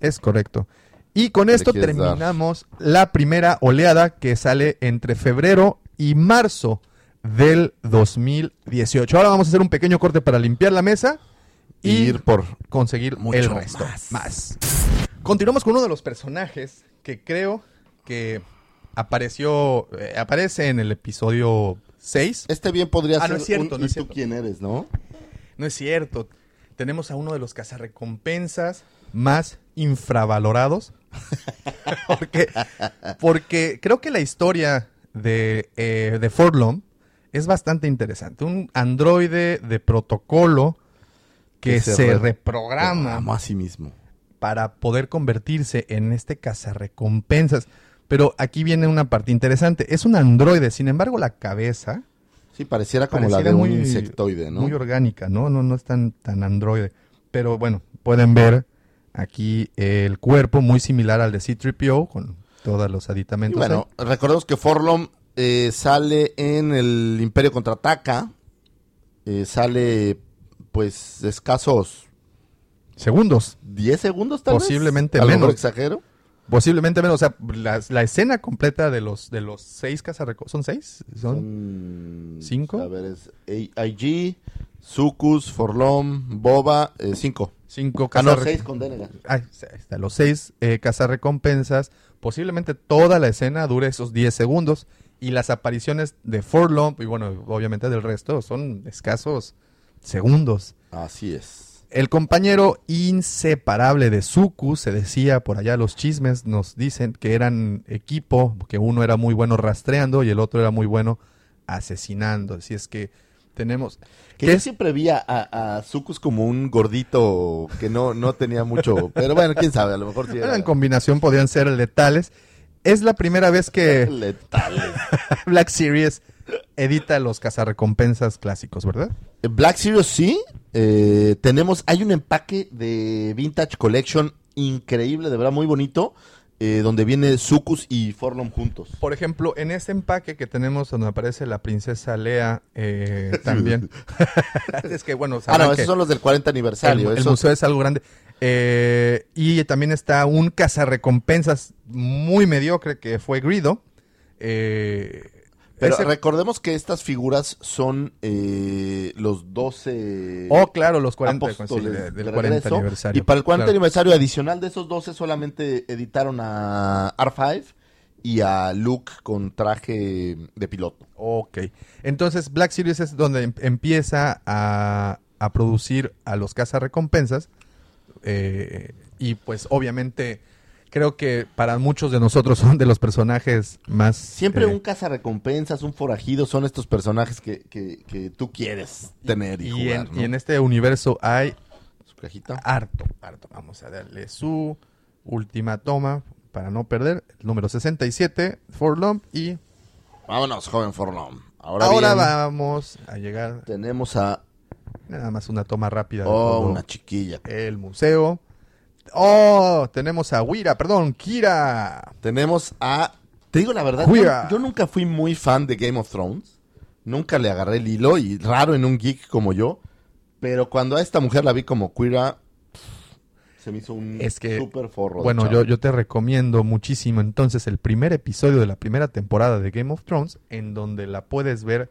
es correcto. Y con esto dar. terminamos la primera oleada que sale entre febrero y marzo del 2018. Ahora vamos a hacer un pequeño corte para limpiar la mesa y Ir por conseguir Mucho el resto. más. Continuamos con uno de los personajes que creo que apareció, eh, aparece en el episodio 6. Este bien podría Ah, ser no es cierto, un no ¿y es tú quién eres, no? No es cierto. Tenemos a uno de los cazarrecompensas más infravalorados. porque, porque creo que la historia de, eh, de Forlom es bastante interesante. Un androide de protocolo que, Que se, se re- reprograma a sí mismo. para poder convertirse en este cazarrecompensas. Pero aquí viene una parte interesante. Es un androide, sin embargo, la cabeza Sí, pareciera como pareciera la de muy, un insectoide, ¿no? Muy orgánica, ¿no? No, no es tan, tan androide. Pero bueno, pueden ver aquí el cuerpo muy similar al de C-3PO con todos los Y aditamentos. bueno, recordemos que Forlom eh, sale en el Imperio Contraataca. eh, sale, pues, escasos. Segundos. 10 segundos, tal vez. Posiblemente A lo mejor menos. exagero. Posiblemente menos. O sea, la, la escena completa de los, de los seis cazarrecompensas. ¿Son seis? ¿Son? Son ¿Cinco? A ver, es AIG, Sucus, Forlom, Boba, 5. Cinco Ah, no, 6 con Denegan. Ahí está, los seis eh, cazarrecompensas. Posiblemente toda la escena dure esos 10 segundos. Y las apariciones de Forlom, y bueno, obviamente del resto, son escasos segundos. Así es. El compañero inseparable de Suku, se decía por allá los chismes, nos dicen que eran equipo, que uno era muy bueno rastreando y el otro era muy bueno asesinando. Así es que tenemos... Que ¿Qué yo es? siempre vi a, a, Sucus como un gordito que no, no tenía mucho. Pero bueno, quién sabe, a lo mejor sí era. en combinación podían ser letales. Es la primera vez que letales. Black Series edita los cazarrecompensas clásicos, ¿verdad? Black Series sí. eh, tenemos, hay un empaque de Vintage Collection increíble, de verdad, muy bonito. eh, donde viene Sucus y Forlom juntos. Por ejemplo, en este empaque que tenemos donde aparece la princesa Lea eh, también. es que bueno, Ah, no, esos son los del 40 aniversario. el, museo es algo grande. Eh, y también está un cazarrecompensas muy mediocre que fue Grido. Eh, Pero ese- recordemos que estas figuras son eh, los 12 oh, claro, los 40 apóstoles de- del de 40 regreso. aniversario. Y para el 40 Claro. aniversario adicional de esos 12 solamente editaron a R5 y a Luke con traje de piloto. Ok. Entonces, Black Series es donde em- empieza a, a producir a los cazarrecompensas. Eh, y pues, obviamente, creo que para muchos de nosotros son de los personajes más. Siempre eh, un cazarrecompensas, un forajido, son estos personajes que, que, que tú quieres tener y, y, jugar, en, ¿no? y en este universo hay Su cajita. harto, harto. Vamos a darle su última toma para no perder, el número 67, Forlomp. Y Vámonos, joven Forlom. Ahora, ahora bien, vamos a llegar, tenemos a... nada más una toma rápida Oh, una chiquilla. el museo. Oh, tenemos a Wira, perdón, Kira. Tenemos a... Te digo la verdad, yo, yo nunca fui muy fan de Game of Thrones. Nunca le agarré el hilo y raro en un geek como yo. Pero cuando a esta mujer la vi como queera, se me hizo un Es que, súper forro. Bueno, yo, yo te recomiendo muchísimo entonces el primer episodio de la primera temporada de Game of Thrones, en donde la puedes ver.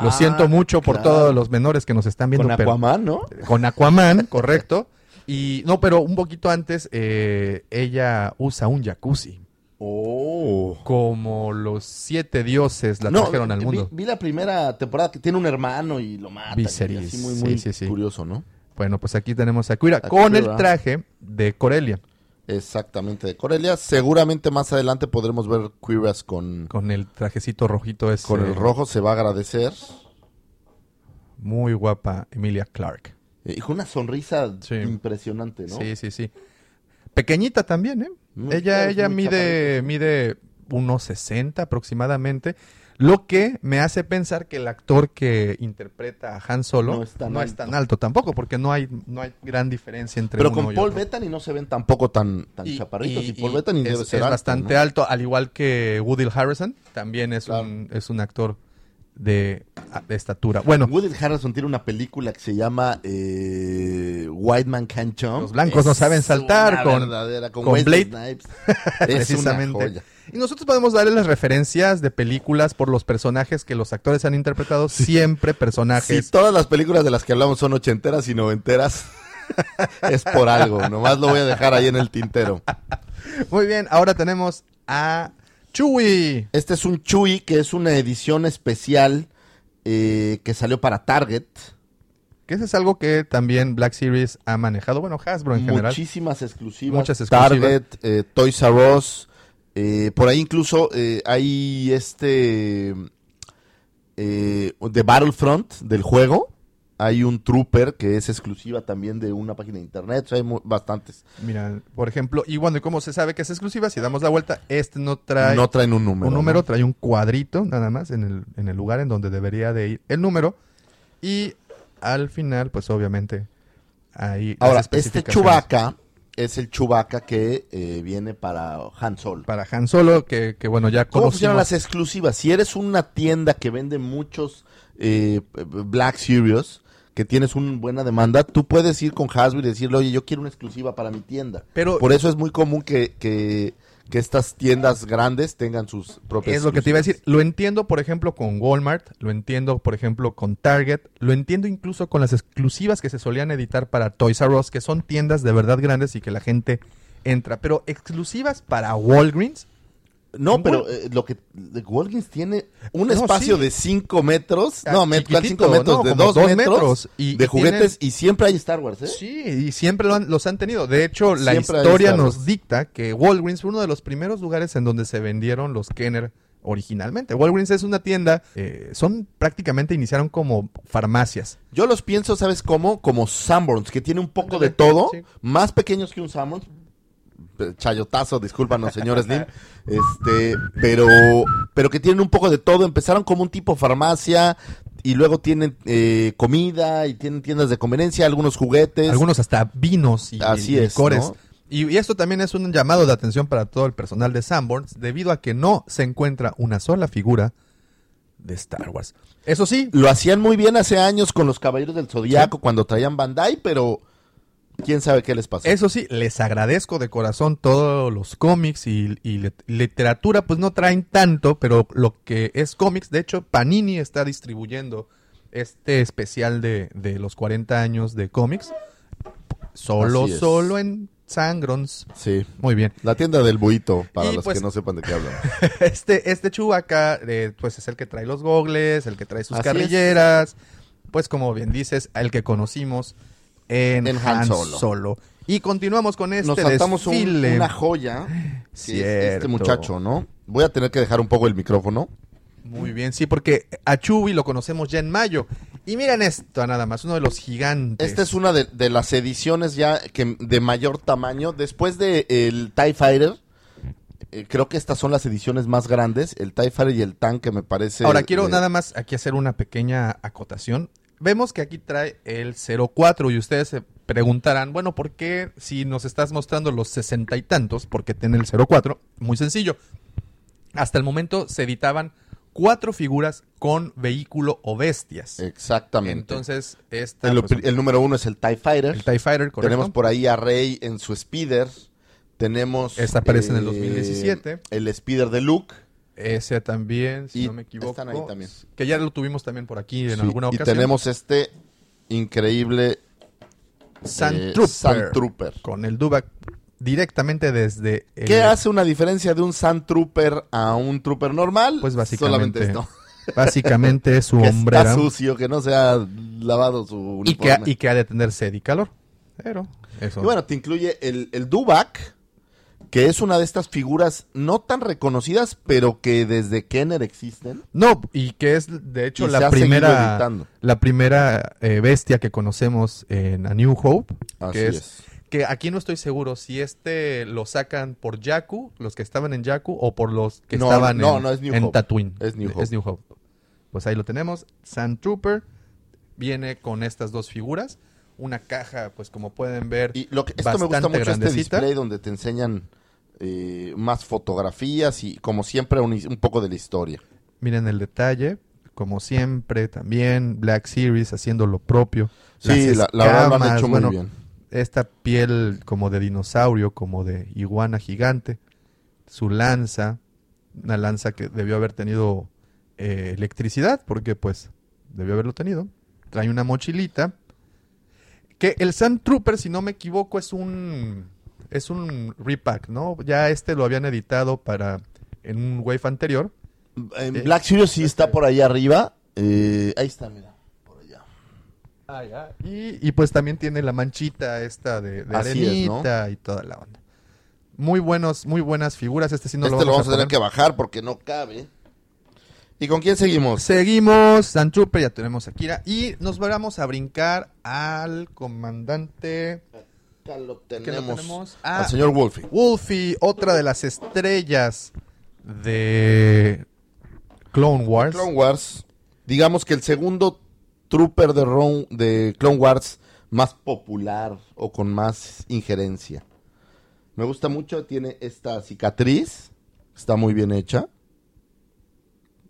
Lo Ah, siento mucho por claro. todos los menores que nos están viendo. Con pero- Aquaman, ¿no? con Aquaman, correcto. Y no, pero un poquito antes, eh, ella usa un jacuzzi. Oh. Como los siete dioses la No, trajeron al mundo. Vi, la primera temporada que tiene un hermano y lo mata. y Viserys, así muy, sí, muy sí, sí. curioso, ¿no? Bueno, pues aquí tenemos a Quira A con el traje de Corelia, Exactamente, de Corelia. Seguramente más adelante podremos ver Queeras con, con el trajecito rojito ese. con el rojo. Se va a agradecer. Muy guapa Emilia Clark. Y con una sonrisa Sí. impresionante, ¿no? Sí, sí, sí. Pequeñita también, ¿eh? Muy ella ella mide, mide unos 60 aproximadamente. Lo que me hace pensar que el actor que interpreta a Han Solo No es tan alto. tan alto tampoco, porque no hay, no hay gran diferencia entre Pero uno con y Paul otro. Bettany no se ven tampoco tan, tan Y- chaparritos. Y, y- Paul Bettany es, debe ser es alto, bastante ¿no? alto, al igual que Woody Harrison, también es, Claro. un, es un actor de, de estatura. Bueno, Woody Harrelson tiene una película que se llama eh, White Man Can't Jump. Los blancos no saben saltar con- con, Blade. Snipes. Es precisamente. una joya. Y nosotros podemos darle las referencias de películas por los personajes que los actores han interpretado, siempre Si personajes. todas las películas de las que hablamos son ochenteras y noventeras, es por algo. Nomás lo voy a dejar ahí en el tintero. Muy bien, ahora tenemos a Chewie. Este es un Chewie que es una edición especial eh, que salió para Target. Que eso es algo que también Black Series ha manejado. Bueno, Hasbro en general. Muchísimas exclusivas. Muchas exclusivas. Target, eh, Toys R Us. eh, por ahí incluso eh, hay este eh, de Battlefront del juego. Hay un Trooper que es exclusiva también de una página de internet. O sea, hay bastantes. Mira, por ejemplo, y bueno, ¿y cómo se sabe que es exclusiva? Si damos la vuelta, este no trae no traen un número. un número, ¿no? trae un cuadrito nada más en el, en el lugar en donde debería de ir el número. Y al final, pues obviamente, ahí Ahora, este. Chewbacca es el Chewbacca que eh, viene para Han Solo. Para Han Solo, que, que bueno, ya ¿Cómo funcionan las exclusivas? Si eres una tienda que vende muchos eh, Black Series, que tienes una buena demanda, tú puedes ir con Hasbro y decirle, oye, yo quiero una exclusiva para mi tienda. Pero Por eso es muy común que, que, que estas tiendas grandes tengan sus propias es lo que te iba a decir. Lo entiendo, por ejemplo, con Walmart, lo entiendo, por ejemplo, con Target, lo entiendo incluso con las exclusivas que se solían editar para Toys R Us, que son tiendas de verdad grandes y que la gente entra. Pero exclusivas para Walgreens, No, pero eh, lo que Walgreens tiene un No, espacio sí. de 5 metros, Ah, no, met- ¿cuál chiquitito, 5 metros, no, de como 2 dos metros, metros, y- de y juguetes y siempre hay Star Wars, ¿eh? Sí, y siempre lo han- los han tenido. De hecho, la Siempre historia nos dicta que Walgreens fue uno de los primeros lugares en donde se vendieron los Kenner originalmente. Walgreens es una tienda, eh, son prácticamente iniciaron como farmacias. Yo los pienso, ¿sabes cómo? Como Sanborns, que tiene un poco de todo, sí. más pequeños que un Sanborns. Chayotazo, discúlpanos, señor Slim. Este, pero, pero que tienen un poco de todo. Empezaron como un tipo farmacia y luego tienen eh, comida y tienen tiendas de conveniencia, algunos juguetes. Algunos hasta vinos y, Así y es, licores. ¿no? Y, y esto también es un llamado de atención para todo el personal de Sanborns, debido a que no se encuentra una sola figura de Star Wars. Eso sí, Lo hacían muy bien hace años con los Caballeros del Zodiaco cuando traían Bandai, pero quién sabe qué les pasó. Eso sí, les agradezco de corazón todos los cómics y, y lit- literatura, pues no traen tanto, pero lo que es cómics, de hecho, Panini está distribuyendo este especial de, de los 40 años de cómics, solo, solo en Sangrons. Sí. Muy bien. La tienda del buito, para Y los pues- que no sepan de qué hablan. Este, este Chewbacca, eh, pues es el que trae los gogles, el que trae sus Así carrilleras, pues como bien dices, el que conocimos en, En Han Han Solo. Solo. Y continuamos con este Nos saltamos un- desfile. una joya. que es Cierto. este muchacho, ¿no? Voy a tener que dejar un poco el micrófono. Muy bien, sí, porque a Chewie lo conocemos ya en mayo. Y miren esto, nada más, uno de los gigantes. Esta es una de, de las ediciones ya que, de mayor tamaño. Después de el TIE Fighter, eh, creo que estas son las ediciones más grandes, el TIE Fighter y el Tank, que me parece... Ahora quiero eh, nada más aquí hacer una pequeña acotación. Vemos que aquí trae el 04 y ustedes se preguntarán, bueno, ¿por qué si nos estás mostrando los sesenta y tantos, por qué tiene el 04? Muy sencillo. Hasta el momento se editaban cuatro figuras con vehículo o bestias. Exactamente. Entonces, esta, el, pues, el número uno es el TIE Fighter. el TIE Fighter, correcto. Tenemos por ahí a Rey en su Speeder. Tenemos... Esta aparece en el eh, 2017. El Speeder de Luke. Ese también, si Y no me equivoco. están ahí también. Que ya lo tuvimos también por aquí en Sí, alguna y ocasión. tenemos este increíble Sand eh, Trooper. Sand Trooper. Con el Dubak directamente desde el... ¿Qué hace una diferencia de un Sand Trooper a un Trooper normal? Pues básicamente Solamente esto. Básicamente es su Que hombrera. está sucio, que no se ha lavado su y, que, ha- uniforme. y que ha de tener sed y calor. Pero eso. Y bueno, te incluye el, el Dubak, que es una de estas figuras no tan reconocidas, pero que desde Kenner existen. No, y que es de hecho la primera, la primera eh, bestia que conocemos en A New Hope. Así que es. Que aquí no estoy seguro si este lo sacan por Jakku, los que estaban en Jakku, o por los que No, estaban no, en, no, es New en Hope. Tatooine. Es New Hope. Pues ahí lo tenemos. Sand Trooper viene con estas dos figuras. Una caja, pues como pueden ver, Y lo que, esto me gusta mucho, este display donde te enseñan eh, más fotografías y como siempre un, un poco de la historia. Miren el detalle, como siempre, también Black Series haciendo lo propio. Sí, la, la verdad lo han escamas, hecho bueno, muy bien. Esta piel como de dinosaurio, como de iguana gigante. Su lanza, una lanza que debió haber tenido eh, electricidad, porque pues debió haberlo tenido. Trae una mochilita. Que el Sand Trooper, si no me equivoco, es un es un repack, ¿no? Ya este lo habían editado para en un wave anterior. En Eh, Black Series sí está por ahí arriba. Eh, ahí está, mira. Por allá. Y, y, pues también tiene la manchita esta de, de Así es, ¿no? arenita y toda la onda. Muy buenos, muy buenas figuras. Este sí no este lo lo vamos, vamos a tener que bajar porque no cabe. ¿Y con quién seguimos? Seguimos, Sand Trooper, ya tenemos a Kira. Y nos vamos a brincar al comandante. Lo ¿Qué lo tenemos. Al Ah, señor Wolfie. Wolfie, otra de las estrellas de Clone Wars. Clone Wars. Digamos que el segundo trooper de, Ron- de Clone Wars más popular o con más injerencia. Me gusta mucho, tiene esta cicatriz. Está muy bien hecha.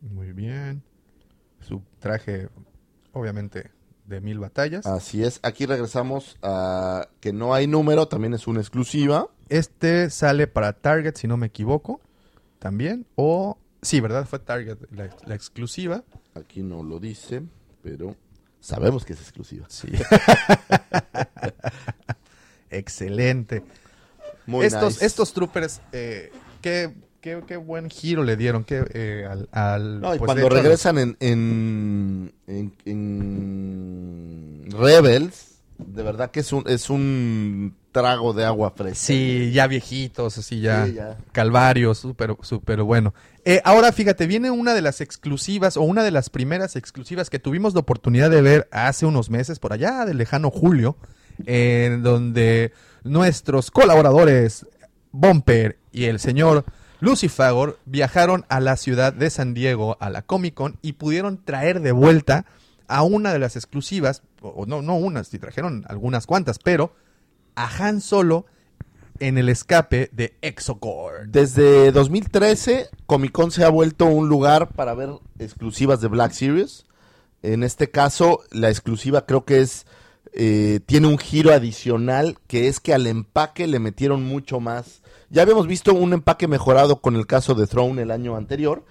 Muy bien. Su traje, obviamente, de mil batallas. Así es. Aquí regresamos a que no hay número, también es una exclusiva. Este sale para Target, si no me equivoco, también. O, sí, ¿verdad? Fue Target la, la exclusiva. Aquí no lo dice, pero sabemos que es exclusiva. Sí. Excelente. Muy estos, nice. estos troopers, eh, qué, qué- qué buen giro le dieron qué, eh, al, al- No, y pues, cuando regresan en, en, en- en Rebels, de verdad que es un, es un trago de agua fresca. Sí, ya viejitos, así ya. Sí, ya. Calvario, súper, súper bueno. Eh, ahora fíjate, viene una de las exclusivas o una de las primeras exclusivas que tuvimos la oportunidad de ver hace unos meses, por allá del lejano julio, en donde nuestros colaboradores Bumper y el señor Lucifagor viajaron a la ciudad de San Diego, a la Comic Con, y pudieron traer de vuelta a una de las exclusivas, o no, no unas, sí trajeron algunas cuantas, pero a Han Solo en el escape de Exocord. Desde 2013, Comic Con se ha vuelto un lugar para ver exclusivas de Black Series. En este caso, la exclusiva creo que es eh, tiene un giro adicional que es que al empaque le metieron mucho más. Ya habíamos visto un empaque mejorado con el caso de Throne el año anterior,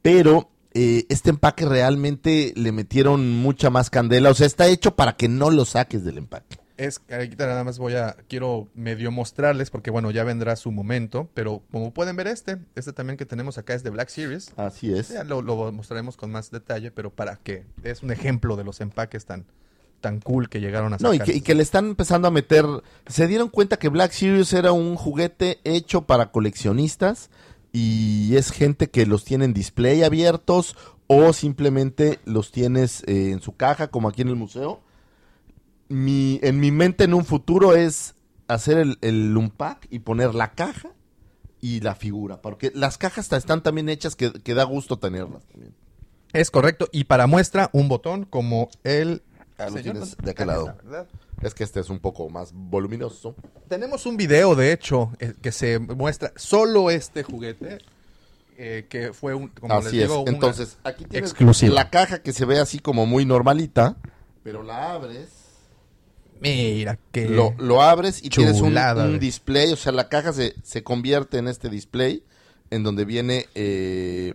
pero eh, este empaque realmente le metieron mucha más candela. O sea, está hecho para que no lo saques del empaque. Es, ahorita nada más voy a, quiero medio mostrarles, porque bueno, ya vendrá su momento, pero como pueden ver este, este también que tenemos acá es de Black Series. Así es. Ya lo, lo mostraremos con más detalle, pero para que es un ejemplo de los empaques tan, tan cool que llegaron a No, sacar. y que, y que le están empezando a meter. Se dieron cuenta que Black Series era un juguete hecho para coleccionistas y es gente que los tiene en display abiertos o simplemente los tienes eh, en su caja, como aquí en el museo. Mi, en mi mente en un futuro es hacer el, el unpack y poner la caja y la figura, porque las cajas están también hechas que, que da gusto tenerlas también. Es correcto. Y para muestra, un botón como el... Ah, tienes ¿dónde- de aquel lado. Es que este es un poco más voluminoso. Tenemos un video, de hecho, eh, que se muestra solo este juguete, eh, que fue un, como les así es. digo, una- Entonces, aquí tienes exclusiva. la caja que se ve así como muy normalita, pero la abres, Mira, que... lo, lo abres y tienes un, un display, o sea, la caja se, se convierte en este display en donde viene eh,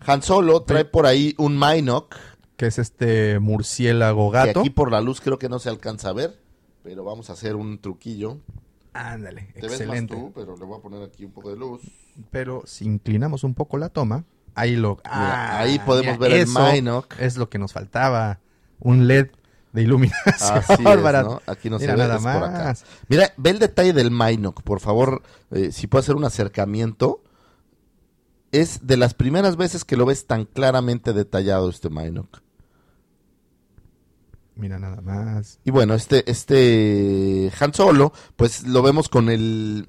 Han Solo, trae por ahí un Minoc, que es este murciélago que gato. aquí por la luz creo que no se alcanza a ver, pero vamos a hacer un truquillo. Ándale, Te ves excelente. más tú, pero le voy a poner aquí un poco de luz. Pero si inclinamos un poco la toma, ahí lo... Mira, ahí podemos mira, ver el Minoc. Es lo que nos faltaba. Un LED de iluminación. Así es. ¿no? Aquí no Mira, se ve, nada es por acá. más. Mira, ve el detalle del Minoc, por favor, eh, si puede hacer un acercamiento. Es de las primeras veces que lo ves tan claramente detallado este Minoc. Mira, nada más. Y bueno, este, este Han Solo, pues lo vemos con el,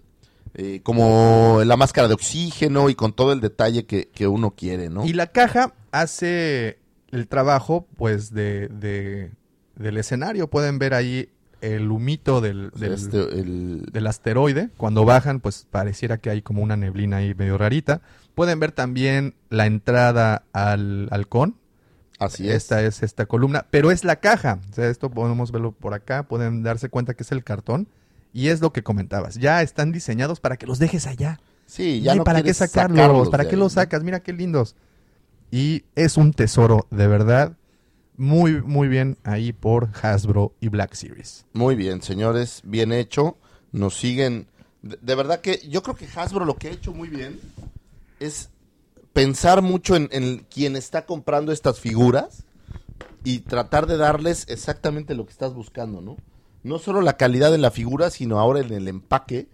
eh, como la máscara de oxígeno y con todo el detalle que, que uno quiere, ¿no? Y la caja hace el trabajo, pues, de, de- del escenario. Pueden ver ahí el humito del, del, este, el- del asteroide. Cuando bajan, pues pareciera que hay como una neblina ahí medio rarita. Pueden ver también la entrada al halcón. así es. Esta es esta columna, pero es la caja. O sea, esto podemos verlo por acá. Pueden darse cuenta que es el cartón. Y es lo que comentabas. Ya están diseñados para que los dejes allá. Sí, ya no ¿Para qué sacarlos? sacarlos ¿Para qué los sacas? Mira qué lindos. Y es un tesoro, de verdad. Muy, muy bien ahí por Hasbro y Black Series. Muy bien, señores, bien hecho. Nos siguen. De, de verdad que yo creo que Hasbro lo que ha hecho muy bien es pensar mucho en, en quien está comprando estas figuras y tratar de darles exactamente lo que estás buscando, ¿no? No solo la calidad en la figura, sino ahora en el empaque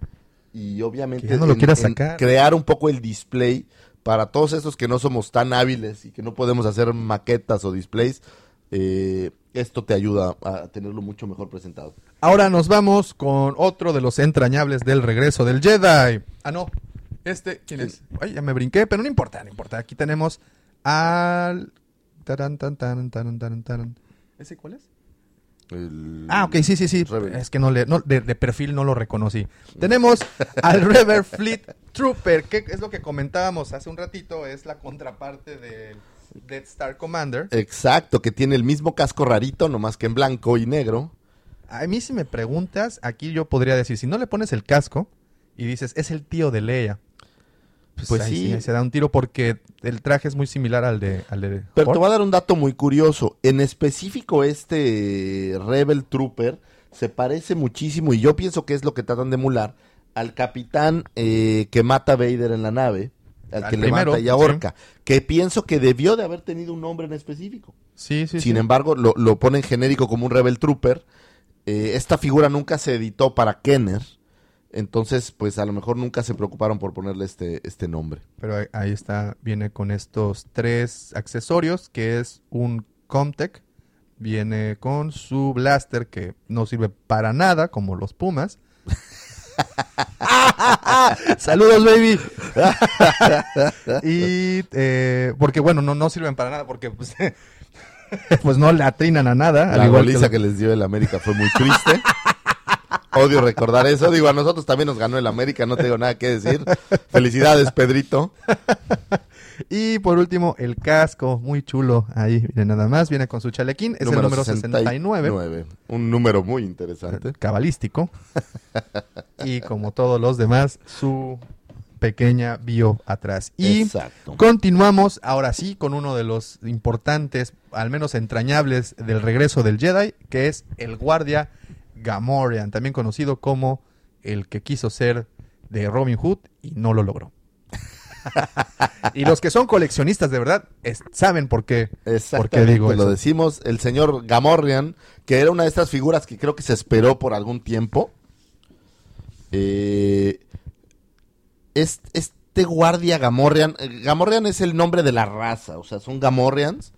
y obviamente no lo en- quieras en sacar. crear un poco el display para todos estos que no somos tan hábiles y que no podemos hacer maquetas o displays. eh, esto te ayuda a tenerlo mucho mejor presentado. Ahora nos vamos con otro de los entrañables del regreso del Jedi. Ah, no. Este, ¿quién es? Ay, ya me brinqué, pero no importa, no importa. Aquí tenemos al... Taran, tan, tan, tan, tan, tan. ¿Ese cuál es? El- Ah, ok, sí, sí, sí. Rebel. Es que no le, no, de, de perfil no lo reconocí. Tenemos al Rever Fleet Trooper, que es lo que comentábamos hace un ratito, es la contraparte del Death Star Commander. Exacto, que tiene el mismo casco rarito, nomás que en blanco y negro. A mí si me preguntas, aquí yo podría decir, si no le pones el casco y dices, es el tío de Leia. Pues, Pues sí. ahí se da un tiro porque el traje es muy similar al de, al de Pero te voy a dar un dato muy curioso. En específico, este Rebel Trooper se parece muchísimo, y yo pienso que es lo que tratan de emular, al capitán eh, que mata a Vader en la nave, al, Al que primero, levanta y ahorca, que pienso que debió de haber tenido un nombre en específico. Sí, sí, Sin sí. embargo, lo, lo ponen genérico como un Rebel Trooper. Eh, esta figura nunca se editó para Kenner. Entonces, pues a lo mejor nunca se preocuparon por ponerle este, este nombre. Pero ahí, está, viene con estos tres accesorios, que es un Comtech, viene con su blaster que no sirve para nada, como los Pumas. Saludos, baby. y eh, porque bueno, no, no sirven para nada, porque pues, pues no le atrinan a nada. al La igual que que les dio el América fue muy triste. Odio recordar eso. Digo, a nosotros también nos ganó el América, no tengo nada que decir. Felicidades, Pedrito. Y por último, el casco, muy chulo. Ahí, viene nada más, viene con su chalequín. Es el número 69. Un número muy interesante. cabalístico. y como todos los demás, su pequeña bio atrás. Y Exacto. continuamos ahora sí con uno de los importantes, al menos entrañables, del regreso del Jedi, que es el guardia Gamorrean, también conocido como el que quiso ser de Robin Hood y no lo logró. y los que son coleccionistas de verdad es- saben por qué. Exactamente, digo lo eso? decimos, el señor Gamorrean, que era una de estas figuras que creo que se esperó por algún tiempo. Eh, es- este guardia Gamorrean, eh, Gamorrean es el nombre de la raza, o sea, son Gamorreans.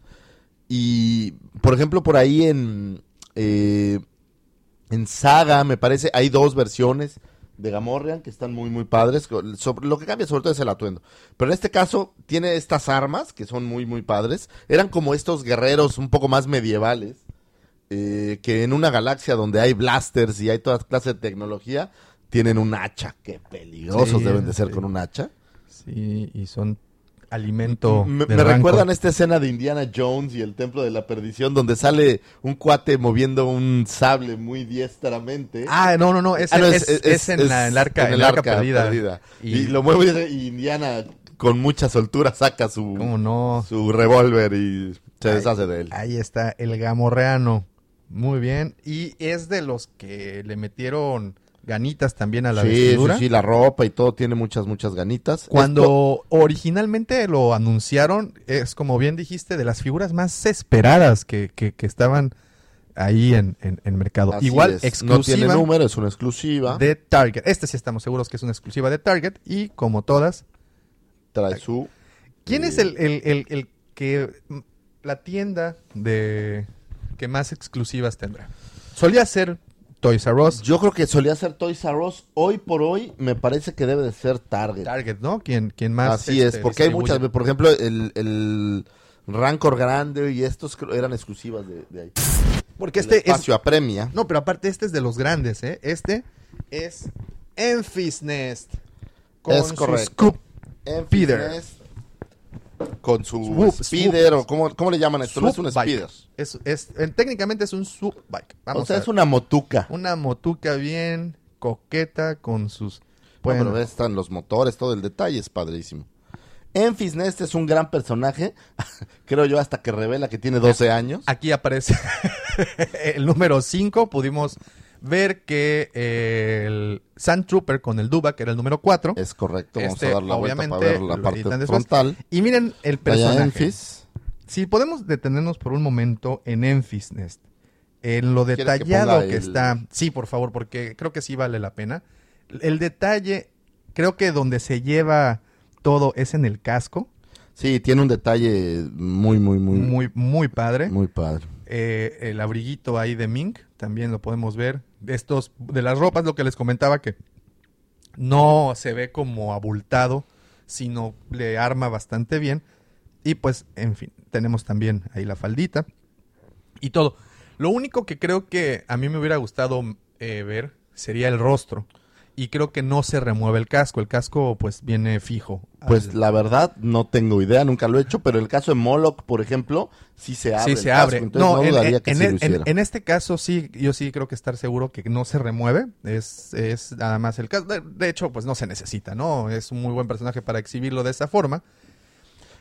Y, por ejemplo, por ahí en, eh, en Saga, me parece, hay dos versiones de Gamorrean que están muy muy padres. Sobre- lo que cambia sobre todo es el atuendo. Pero en este caso tiene estas armas que son muy muy padres. Eran como estos guerreros un poco más medievales. eh, que en una galaxia donde hay blasters y hay toda clase de tecnología, tienen un hacha. Qué peligrosos Sí, deben de ser sí. con un hacha. Sí, y son alimento. Me, recuerdan esta escena de Indiana Jones y el Templo de la Perdición, donde sale un cuate moviendo un sable muy diestramente. Ah, no, no, no. Es, Ah, no, es, es en la- el arca, en el arca perdida. Y, Y- lo mueve y Indiana con mucha soltura saca su, ¿Cómo no? su revólver y se Ahí- deshace de él. Ahí está el gamorreano. Muy bien. Y es de los que le metieron ganitas también a la sí, sí, vestidura. sí, la ropa y todo tiene muchas, muchas ganitas. Cuando originalmente lo anunciaron, es como bien dijiste, de las figuras más esperadas que, que- que estaban ahí en, en, en mercado. Así Igual es, No tiene exclusiva número, es una exclusiva. de Target. Este sí estamos seguros que es una exclusiva de Target. Y como todas, Trae su... ¿quién eh, es el, el- el- el que la tienda de que más exclusivas tendrá? Solía ser Toys R Us, Yo creo que solía ser Toys R Us. Hoy por hoy me parece que debe de ser Target. Target, ¿no? Quien, quien más. Así es, este, porque hay muchas. Por ejemplo, el, el Rancor Grande y estos eran exclusivas de, de ahí. Porque El este es espacio apremia. No, pero aparte este es de los grandes, ¿eh? Este es Enfys Nest. Es su correcto. scoop. En Speeder. fitness, Con su Swoop, speeder, swoop. o ¿cómo, cómo le llaman esto? No es un Swoop speeder. Es, es, en- técnicamente es un sub bike. Vamos o sea, a es una motuca. una motuca bien coqueta con sus... Bueno, Bueno, están los motores, todo el detalle es padrísimo. Enfys Nest es un gran personaje, creo yo, hasta que revela que tiene 12 años. aquí aparece el número 5. Pudimos ver que eh, el Sand Trooper con el Duba, que era el número 4. Es correcto, vamos Este, a dar la vuelta para ver la parte después. frontal. Y miren el personaje. Enfys. Si podemos detenernos por un momento en Enfys Nest, en lo ¿Quieres que detallado que, el- está. Sí, por favor, porque creo que sí vale la pena. El detalle, creo que donde se lleva todo es en el casco. Sí, tiene un detalle muy, muy, muy, muy, Muy, muy padre. padre. Eh, el abriguito ahí de Mink, también lo podemos ver. De estos, de las ropas, lo que les comentaba que no se ve como abultado, sino le arma bastante bien. Y pues, en fin, tenemos también ahí la faldita y todo. Lo único que creo que a mí me hubiera gustado eh, ver sería el rostro. Y creo que no se remueve el casco. El casco pues viene fijo. Pues al- la verdad no tengo idea, nunca lo he hecho, pero el caso de Moloch, por ejemplo, sí se abre. Sí, se casco, abre. entonces No, no, en, que en- lo en- en este caso sí, yo sí creo que estar seguro que no se remueve. Es, es nada más el caso. De, de hecho, pues no se necesita, ¿no? Es un muy buen personaje para exhibirlo de esa forma.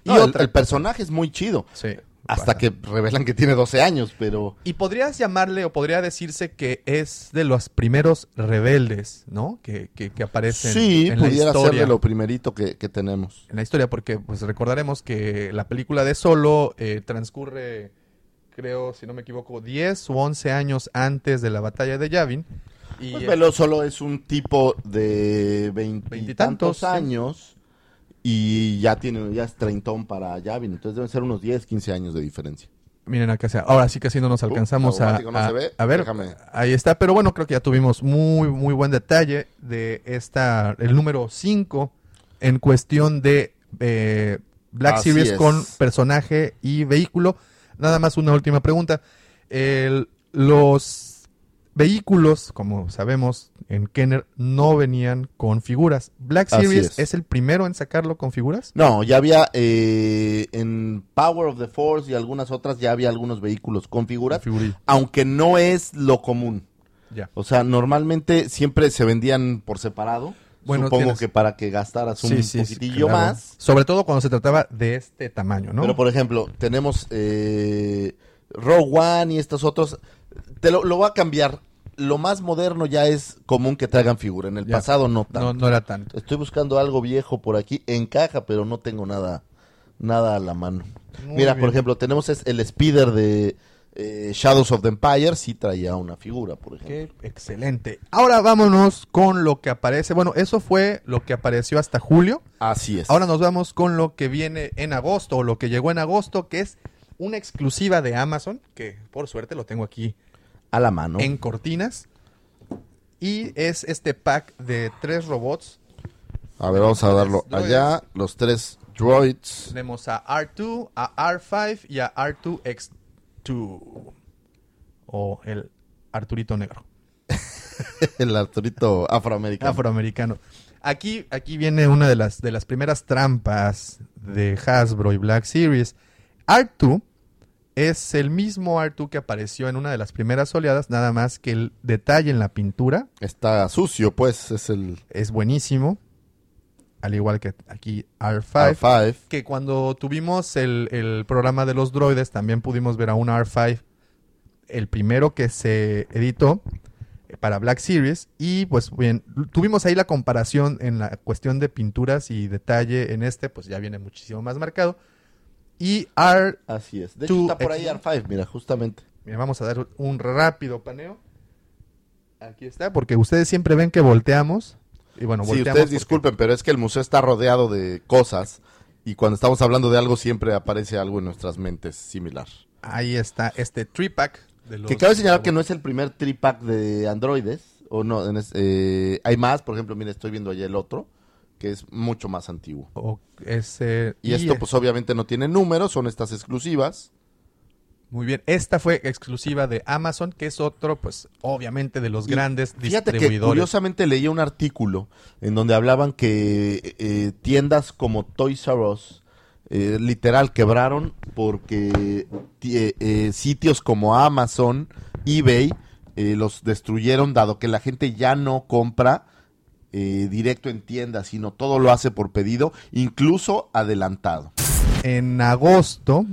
Y el, el personaje es muy chido, Sí. Hasta que revelan que tiene 12 años, pero Y podrías llamarle o podría decirse que es de los primeros rebeldes, ¿no? Que, que, que aparecen sí, en la pudiera ser historia. de lo primerito que, que tenemos. en la historia, porque pues recordaremos que la película de Solo eh, transcurre, creo, si no me equivoco, 10 u 11 años antes de la batalla de Yavin. Y, Pues Velo solo es un tipo de Veintitantos, sí. años y ya tiene ya es treintón para Yavin, entonces deben ser unos 10, 15 años de diferencia. miren acá, sea, ahora sí que sí no nos alcanzamos a, no a- se ve, a ver. déjame. Ahí está, pero bueno, creo que ya tuvimos muy, muy buen detalle de esta, el número 5 en cuestión de eh, Black Así Series es. con personaje y vehículo. Nada más una última pregunta. El- los vehículos, como sabemos, en Kenner no venían con figuras. Black Series es. es. el primero en sacarlo con figuras. No, ya había eh, en Power of the Force y algunas otras ya había algunos vehículos con figuras, aunque no es lo común. Ya. O sea, normalmente siempre se vendían por separado. Bueno, Supongo tienes- que para que gastaras un Sí, sí, sí, poquitillo claro. más. Sobre todo cuando se trataba de este tamaño, ¿no? Pero por ejemplo, tenemos eh, Rogue One y estos otros. Te lo, lo voy a cambiar. Lo más moderno ya es común que traigan figura. En el Ya. pasado no tanto. no, no era tanto. Estoy buscando algo viejo por aquí. Encaja, pero no tengo nada, nada a la mano. Muy Mira, bien. por ejemplo, tenemos es el speeder de eh, Shadows of the Empire. Sí traía una figura, por ejemplo. Qué excelente. Ahora vámonos con lo que aparece. Bueno, eso fue lo que apareció hasta julio. Así es. Ahora nos vamos con lo que viene en agosto o lo que llegó en agosto, que es una exclusiva de Amazon, que por suerte lo tengo aquí a la mano. en cortinas. Y es este pack de tres robots. A ver, vamos a darlo Droids. allá. Los tres droids. Tenemos a R2, a R5 y a R2X2. O el Arturito Negro. El Arturito afroamericano. afroamericano. Aquí, aquí viene una de las, de las primeras trampas de Hasbro y Black Series. R2 es el mismo R2 que apareció en una de las primeras oleadas, nada más que el detalle en la pintura Está sucio, pues. Es el es buenísimo. Al igual que aquí R5. R5. Que cuando tuvimos el, el programa de los droides, también pudimos ver a un R5, el primero que se editó para Black Series. Y pues bien, tuvimos ahí la comparación en la cuestión de pinturas y detalle. En este, pues ya viene muchísimo más marcado. Y R, Así es. De hecho, está por ahí X- R5, mira, justamente. mira, vamos a dar un rápido paneo. Aquí está, porque ustedes siempre ven que volteamos. Y bueno, Sí, volteamos. ustedes porque- disculpen, pero es que el museo está rodeado de cosas. Y cuando estamos hablando de algo, siempre aparece algo en nuestras mentes similar. Ahí está este tripack de los. Que cabe señalar que no es el primer tripack de androides. O no, en es- eh, hay más, por ejemplo, mire, estoy viendo allá el otro, que es mucho más antiguo. O ese, Y esto, pues obviamente no tiene números, son estas exclusivas. Muy bien, esta fue exclusiva de Amazon, que es otro, pues obviamente de los Y grandes Fíjate que distribuidores. curiosamente leía un artículo en donde hablaban que eh, tiendas como Toys R Us eh, literal quebraron porque ti- eh, eh, sitios como Amazon, eBay eh, los destruyeron dado que la gente ya no compra eh, directo en tiendas, sino todo lo hace por pedido, incluso adelantado. En agosto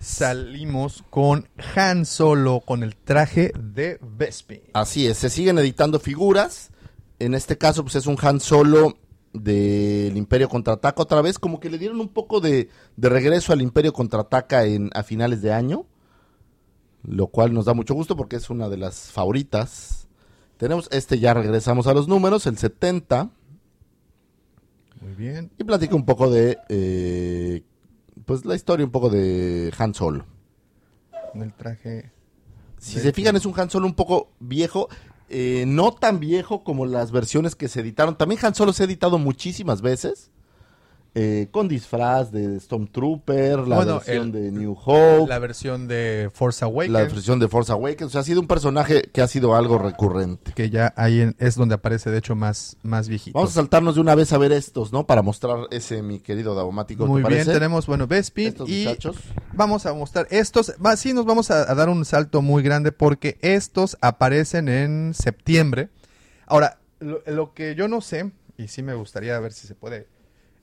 salimos con Han Solo con el traje de Vespi. Así es, se siguen editando figuras. En este caso, pues es un Han Solo del Imperio Contraataca. Otra vez, como que le dieron un poco de, de regreso al Imperio Contraataca en, a finales de año. Lo cual nos da mucho gusto porque es una de las favoritas. Tenemos este, ya regresamos a los números, el 70. Muy bien. Y platica un poco de, eh, pues la historia un poco de Han Solo. Con el traje. Si De se fijan, es un Han Solo un poco viejo. eh, no tan viejo como las versiones que se editaron. También Han Solo se ha editado muchísimas veces. Eh, con disfraz de Stormtrooper, la Bueno, versión el- de New Hope, La versión de Force la, Awakens. versión de Force Awakens. O sea, ha sido un personaje que ha sido algo recurrente. Que ya ahí en- es donde aparece, de hecho, más, más viejito. Vamos a saltarnos de una vez a ver estos, ¿no? Para mostrar ese, mi querido Davomático. ¿te Muy bien, parece? tenemos, bueno, Bespin Estos y muchachos. vamos a mostrar estos. Va, sí, nos vamos a, a dar un salto muy grande porque estos aparecen en septiembre. Ahora, lo, lo que yo no sé, y sí me gustaría ver si se puede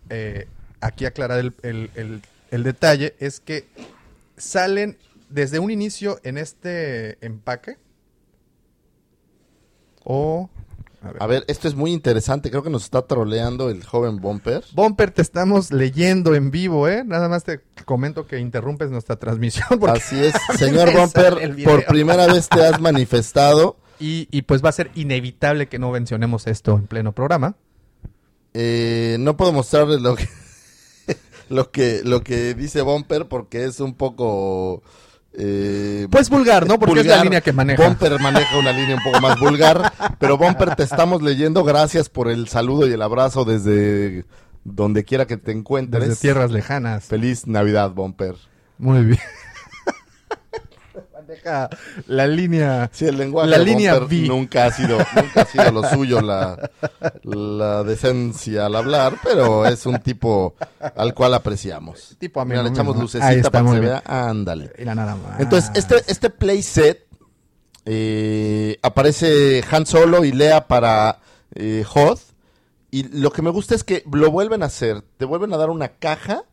eh, aquí aclarar el, el- el- el detalle, es que salen desde un inicio en este empaque. O. a ver. A ver, esto es muy interesante. Creo que nos está troleando el joven Bumper. Bumper, te estamos leyendo en vivo, ¿eh? Nada más te comento que interrumpes nuestra transmisión. Así es, señor Bumper, por primera vez te has manifestado. Y, y pues va a ser inevitable que no mencionemos esto en pleno programa. Eh, no puedo mostrarles lo que, lo que lo que dice Bumper porque es un poco eh, Pues vulgar, ¿no? Porque es la línea que maneja. Bumper maneja una línea un poco más vulgar, pero Bumper te estamos leyendo. Gracias por el saludo y el abrazo desde donde quiera que te encuentres. Desde tierras lejanas. Feliz Navidad, Bumper. Muy bien. Maneja la línea. Sí, el lenguaje La de línea B. nunca ha sido nunca ha sido lo suyo la, la decencia al hablar, pero es un tipo al cual apreciamos. Tipo Mira, le echamos lucecita para que se vea. Ándale. Era nada más. Entonces, este, este playset eh, aparece Han Solo y Lea para eh, Hoth. Y lo que me gusta es que lo vuelven a hacer. Te vuelven a dar una caja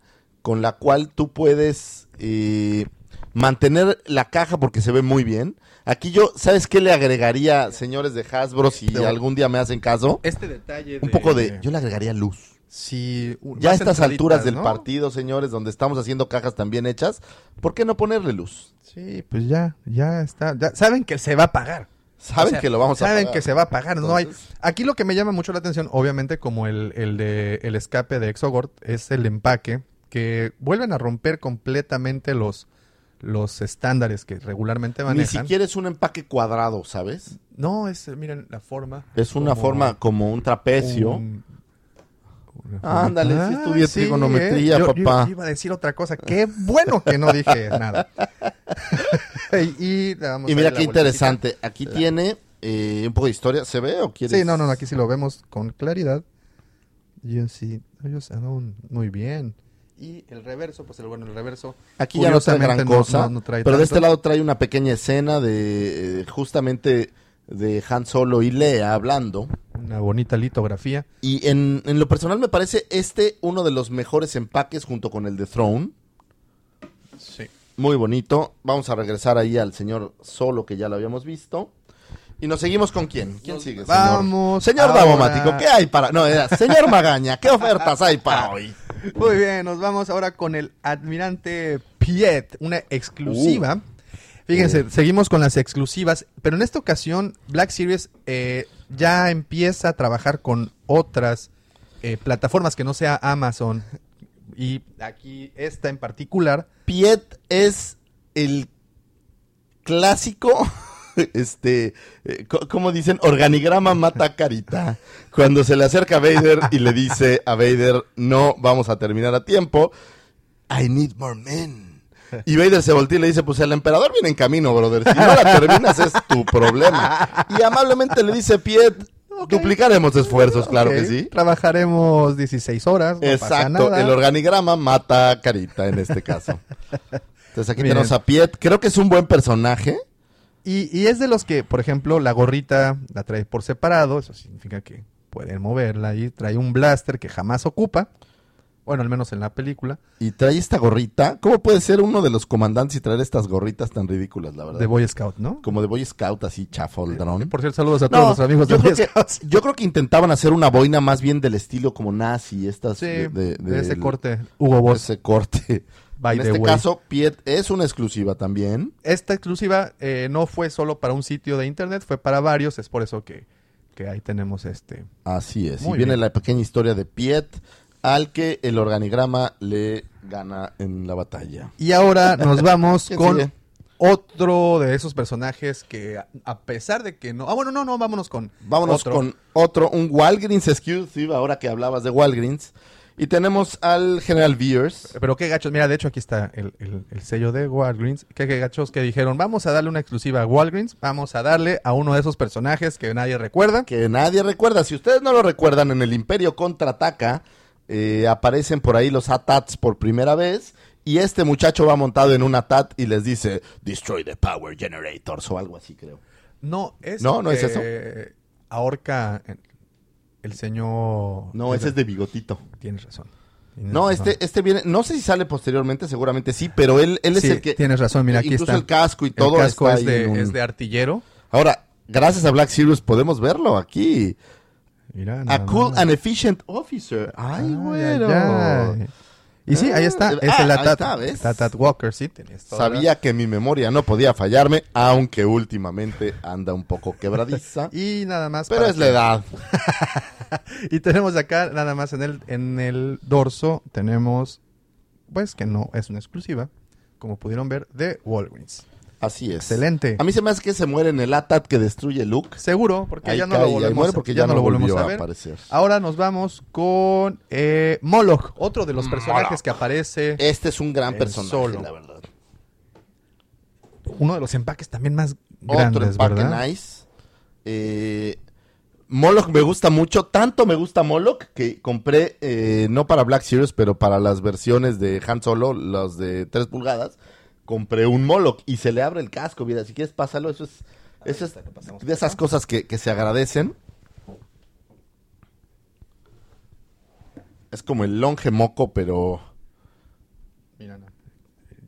con la cual tú puedes eh, mantener la caja porque se ve muy bien. Aquí yo, ¿sabes qué le agregaría, señores de Hasbro, si Te- algún día me hacen caso? Este detalle. Un poco de... Yo le agregaría luz. Sí, u- Ya a estas alturas del ¿no? partido, señores, donde estamos haciendo cajas tan bien hechas, ¿por qué no ponerle luz? Sí, pues ya, ya está. Ya, saben que se va a pagar. Saben O sea, que lo vamos a Saben pagar. que se va a pagar. No hay. Aquí lo que me llama mucho la atención, obviamente, como el, el de el escape de Exogord, es el empaque que vuelven a romper completamente los los estándares que regularmente Ni manejan. siquiera es un empaque cuadrado, ¿sabes? No, es, eh, miren la forma. Es una como forma como un trapecio. un- una forma- Ándale, sí estudié Ah, trigonometría, ¿eh? Yo- papá. Yo iba a decir otra cosa. Qué bueno que no dije nada. y, y le vamos Y a mira qué interesante. Aquí tiene eh, un poco de historia. ¿Se ve o quieres? Sí, no, no, no, aquí sí lo vemos con claridad. Yo sí, ellos andan muy bien. Y el reverso, pues el bueno, el reverso. Aquí ya no trae gran no- cosa. no- no trae pero de este lado trae una pequeña escena de eh, justamente de Han Solo y Lea hablando. Una bonita litografía. Y en, en lo personal me parece este uno de los mejores empaques junto con el de Throne. Sí. Muy bonito. Vamos a regresar ahí al señor Solo que ya lo habíamos visto. Y nos seguimos con quién. ¿Quién sigue? señor? Vamos. Señor ahora- Davomático, ¿qué hay para.? No, era señor Magaña, ¿qué ofertas hay para hoy? Muy bien, nos vamos ahora con el Admirante Piet, una exclusiva. Fíjense, Uh. seguimos con las exclusivas, pero en esta ocasión Black Series eh, ya empieza a trabajar con otras eh, plataformas que no sea Amazon. Y aquí esta en particular, Piet es el clásico, este, eh, co- ¿cómo dicen? Organigrama mata carita. Cuando se le acerca a Vader y le dice a Vader, no vamos a terminar a tiempo, I need more men. Y Vader se voltea y le dice, pues el emperador viene en camino, brother. Si no la terminas es tu problema. Y amablemente le dice Piet, duplicaremos esfuerzos, claro que sí. Trabajaremos 16 horas. no pasa Exacto, nada. el organigrama mata Carita en este caso. Entonces aquí Miren. tenemos a Piet, creo que es un buen personaje. Y, y es de los que, por ejemplo, la gorrita la trae por separado, eso significa que pueden moverla y trae un blaster que jamás ocupa, bueno, al menos en la película, Y trae esta gorrita. ¿Cómo puede ser uno de los comandantes y traer estas gorritas tan ridículas, la verdad? de Boy Scout, ¿no? Como de Boy Scout, así chafoldrón. Por cierto, saludos a No, todos los amigos de yo, Boy creo que, Scouts. yo creo que intentaban hacer una boina más bien del estilo como nazi, estas Sí, de, de, de- ese corte, Hugo de Boss. ese corte. By en the este way. caso, Piet es una exclusiva también. Esta exclusiva eh, no fue solo para un sitio de internet, fue para varios, es por eso que, que ahí tenemos este. Así es. Muy y viene bien. la pequeña historia de Piet, al que el organigrama le gana en la batalla. Y ahora nos vamos ¿Quién con sigue? otro de esos personajes que, a- a pesar de que no. Ah, bueno, no, no, vámonos con. Vámonos otro. con otro, un Walgreens Exclusive, ahora que hablabas de Walgreens. Y tenemos al General Veers. Pero qué gachos, mira, de hecho aquí está el, el- el sello de Walgreens. Qué, qué gachos que dijeron, vamos a darle una exclusiva a Walgreens, vamos a darle a uno de esos personajes que nadie recuerda. que nadie recuerda. Si ustedes no lo recuerdan, en el Imperio contraataca, eh, aparecen por ahí los ATATs por primera vez. Y este muchacho va montado en un ATAT y les dice, Destroy the Power Generators o algo así, creo. No, es No, no es eso. Ahorca el señor... No, ese es de bigotito. Tienes razón. Tienes No, razón. este, este viene, no sé si sale posteriormente, seguramente sí, pero él, él es Sí, el que. tienes razón, mira, aquí incluso está. el casco y El todo casco está es de, en un- es de artillero. Ahora, gracias a Black Series podemos verlo aquí. Mira, A cool and efficient officer. Ay, Ay, bueno. ay, ay. Y sí, ahí está. Ah, Es el ahí Atat, Walker, sí, tenías toda la- Sabía que mi memoria no podía fallarme, aunque últimamente anda un poco quebradiza. Y nada más. pero es la edad. Y tenemos acá, nada más en el, en el dorso, tenemos, pues que no es una exclusiva, como pudieron ver, de Walgreens. Así es. Excelente. A mí se me hace que se muere en el ATAT que destruye Luke. Seguro, porque Ahí ya no cae, lo volvemos, muere a- porque ya ya no no lo volvemos volvió a a ver. aparecer. Ahora nos vamos con eh, Moloch, otro de los personajes Moloch. que aparece, Este es un gran personaje, Solo. la verdad. uno de los empaques también más Otro grandes, empaque ¿verdad? nice. Eh, Moloch me gusta mucho. Tanto me gusta Moloch que compré, eh, no para Black Series, pero para las versiones de Han Solo, los de 3 pulgadas. Compré un Moloch y se le abre el casco. Mira, si quieres pásalo, eso es, eso es de esas cosas que, que se agradecen. Es como el longe moco, pero... Mira, no.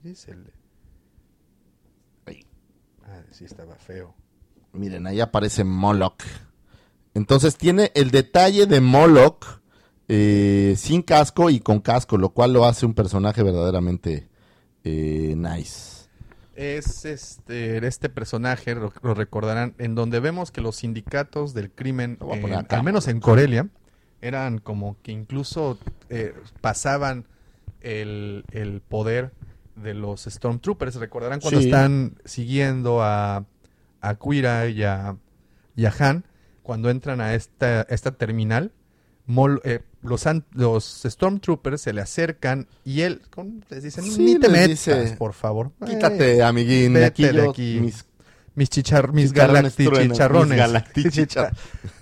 Es el- Ahí. Ah, sí estaba feo. Miren, ahí aparece Moloch. Entonces tiene el detalle de Moloch eh, sin casco y con casco, lo cual lo hace un personaje verdaderamente eh, nice. Es este, este personaje, lo, lo recordarán, en donde vemos que los sindicatos del crimen, en- acá. al menos en Corelia, eran como que incluso eh, pasaban el, el poder de los Stormtroopers. Recordarán cuando Sí. están siguiendo a, a Quira y a, y a Han, cuando entran a esta, esta terminal, Mol- eh, los, los Stormtroopers se le acercan y él con- les dicen, Sí, ni te metas, dice, por favor. Quítate, amiguín. vete Aquí de aquí. mis mis chichar, mis galacti chicharrones. mis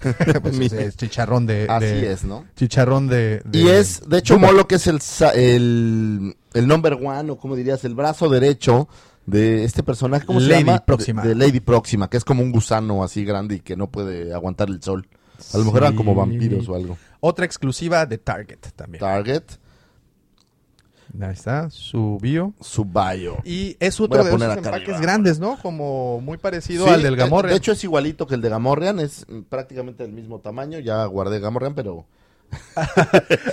Pues, Mi- es chicharrón de, Así de- es, ¿no? Chicharrón de, de- Y es, de hecho. Molo que es el, el, el number one, o como dirías, el brazo derecho de este personaje, ¿cómo se Lady llama? Próxima. De, de Lady Próxima, que es como un gusano así grande y que no puede aguantar el sol. A lo mejor eran como vampiros o algo. Otra exclusiva de Target también. Target, Ahí está, su bio. su bio. Y es Voy otro a de poner esos acá empaques arriba. grandes, ¿no? Como muy parecido Sí, al del de- Gamorrean. De hecho, es igualito que el de Gamorrean, es mm, prácticamente del mismo tamaño. Ya guardé Gamorrean, pero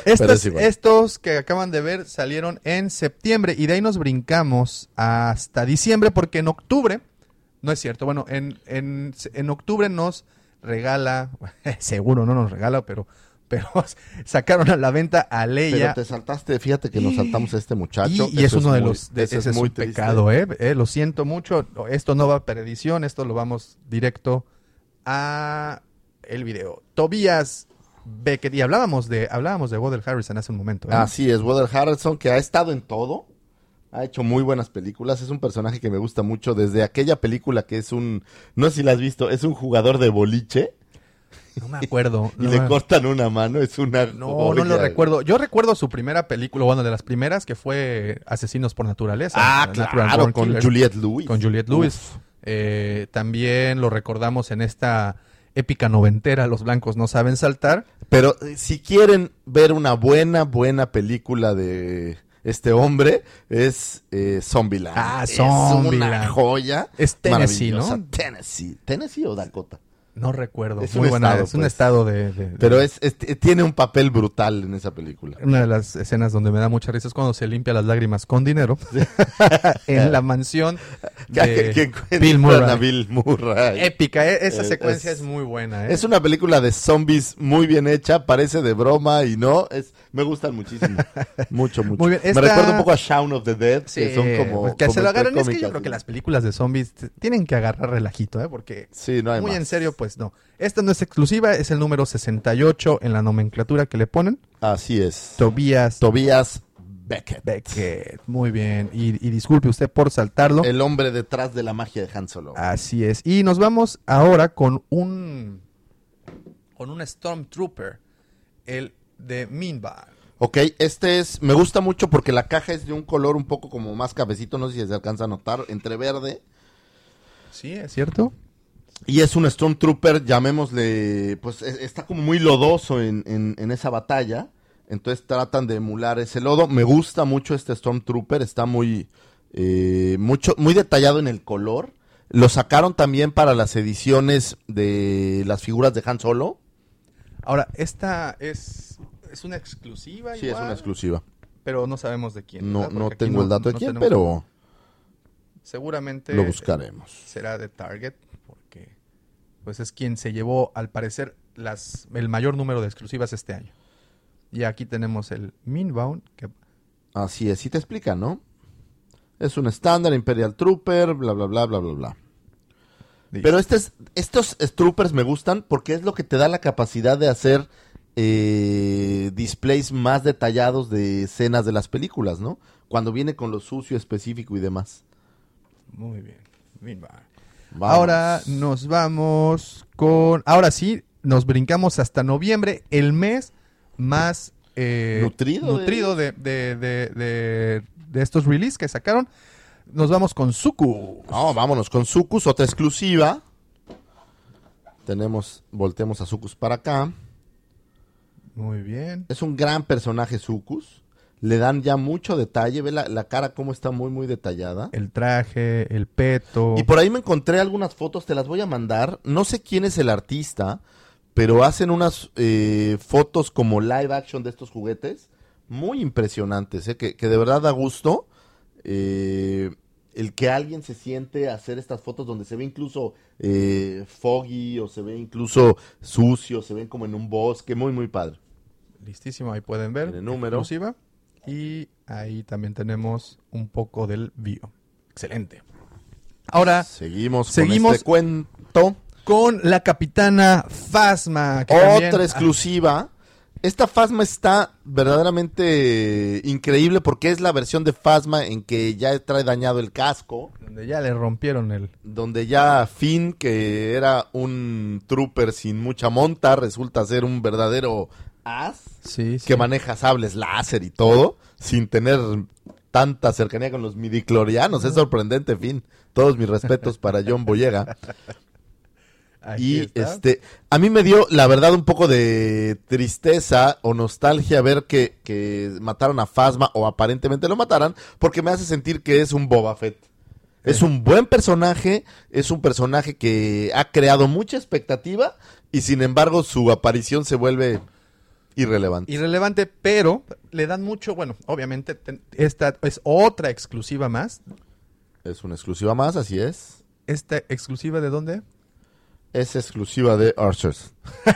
Estos, pero es igual. estos que acaban de ver salieron en septiembre y de ahí nos brincamos hasta diciembre porque en octubre, no es cierto, bueno, en, en, en octubre nos regala, seguro no nos regala, pero, pero sacaron a la venta a Pero Leia. te saltaste, fíjate que nos saltamos a este muchacho. Y, y es uno de muy- los, de- ese es, muy un pecado, ¿eh? Eh, Lo siento mucho, esto no va a perdición, esto lo vamos directo a el video. Tobias Beckett, y hablábamos de, hablábamos de Woodell Harrison hace un momento, ¿eh? Así es, Woodard Harrelson, que ha estado en todo. Ha hecho muy buenas películas. Es un personaje que me gusta mucho desde aquella película que es un. No sé si la has visto, es un jugador de boliche No me acuerdo. y no le me- cortan una mano. Es una. No, joya. no lo recuerdo. Yo recuerdo su primera película, bueno, de las primeras, que fue Asesinos por Naturaleza. Ah, claro, con Killers, Juliette Lewis. con Juliette Lewis. Eh, también lo recordamos en esta épica noventera, Los Blancos No Saben Saltar. Pero eh, si quieren ver una buena, buena película de este hombre, es eh, Zombieland. Ah, Es Zombieland. una joya. Es Tennessee. ¿no? Tennessee. ¿Tennessee o Dakota? No recuerdo. Es Muy un buena, estado, es un pues. estado de, de- de- Pero es, es- tiene un papel brutal en esa película. Una de las escenas donde me da mucha risa es cuando se limpia las lágrimas con dinero en la mansión de que Bill Murray. a Bill Murray. Épica, eh, esa Es- secuencia es- es, muy buena. ¿eh? Es una película de zombies muy bien hecha, parece de broma y no, es me gustan muchísimo. Mucho, mucho. Muy bien, Me recuerda un poco a Shaun of the Dead, Sí, que son como pues que como se lo agarran. Es que yo creo que las películas de zombies tienen que agarrar relajito, ¿eh? Porque Sí, no hay muy más. en serio, pues no. Esta no es exclusiva, es el número 68 en la nomenclatura que le ponen. Así es. Tobias Tobias Beckett. Beckett. Muy bien. Y, y disculpe usted por saltarlo. El hombre detrás de la magia de Han Solo. Así es. Y nos vamos ahora con un con un Stormtrooper, el de Minbar. Ok, este es, me gusta mucho porque la caja es de un color un poco como más cabecito, no sé si se alcanza a notar, entre verde. Sí, es cierto. Y es un Stormtrooper, llamémosle, pues está como muy lodoso en, en- en esa batalla. Entonces tratan de emular ese lodo. Me gusta mucho este Stormtrooper, está muy, eh, mucho, muy detallado en el color. Lo sacaron también para las ediciones de las figuras de Han Solo. Ahora, esta es es una exclusiva Sí, es una exclusiva. pero no sabemos de quién. No, no tengo el dato de no quién, tenemos- pero seguramente lo buscaremos. será de Target porque pues es quien se llevó al parecer las el mayor número de exclusivas este año. Y aquí tenemos el Minbound que Así es, sí te explica, ¿no? Es un estándar Imperial Trooper, bla, bla, bla, bla, bla, bla. Pero este es- estos troopers me gustan porque es lo que te da la capacidad de hacer eh, displays más detallados de escenas de las películas, ¿no? Cuando viene con lo sucio específico y demás. muy bien. Minbound. Vamos. Ahora nos vamos con. Ahora sí, nos brincamos hasta noviembre, el mes más eh, Nutrido de- nutrido de, de, de, de- de estos releases que sacaron. Nos vamos con Suku. No, vámonos con Sucus, otra exclusiva. Tenemos, volteemos a Sucus para acá. Muy bien. Es un gran personaje Sucus. Le dan ya mucho detalle. Ve la, la cara cómo está muy, muy detallada. El traje, el peto. Y por ahí me encontré algunas fotos, te las voy a mandar. No sé quién es el artista, pero hacen unas eh, fotos como live action de estos juguetes. Muy impresionantes, ¿eh? que, que de verdad da gusto. eh, el que alguien se siente a hacer estas fotos donde se ve incluso eh, foggy o se ve incluso sucio, se ven como en un bosque, muy muy padre. Listísimo, ahí pueden ver. Tiene número. Exclusiva. Y ahí también tenemos un poco del bio. Excelente. Ahora, Seguimos, Seguimos. con este cuento. con la capitana que Otra también- ah, exclusiva. Esta Phasma está verdaderamente increíble porque es la versión de Phasma en que ya trae dañado el casco. donde ya le rompieron el... Donde ya Finn, que era un trooper sin mucha monta, resulta ser un verdadero as Sí, sí. que maneja sables láser y todo, sin tener tanta cercanía con los midiclorianos. Es sorprendente, Finn. Todos mis respetos para John Boyega. Aquí Y está. este, a mí me dio, la verdad, un poco de tristeza o nostalgia ver que, que mataron a Phasma o aparentemente lo mataran, porque me hace sentir que es un Boba Fett. Es un buen personaje, es un personaje que ha creado mucha expectativa y sin embargo su aparición se vuelve irrelevante. Irrelevante, pero le dan mucho, bueno, obviamente esta es otra exclusiva más. Es una exclusiva más, así es. ¿Esta exclusiva de dónde? Es exclusiva de Archers.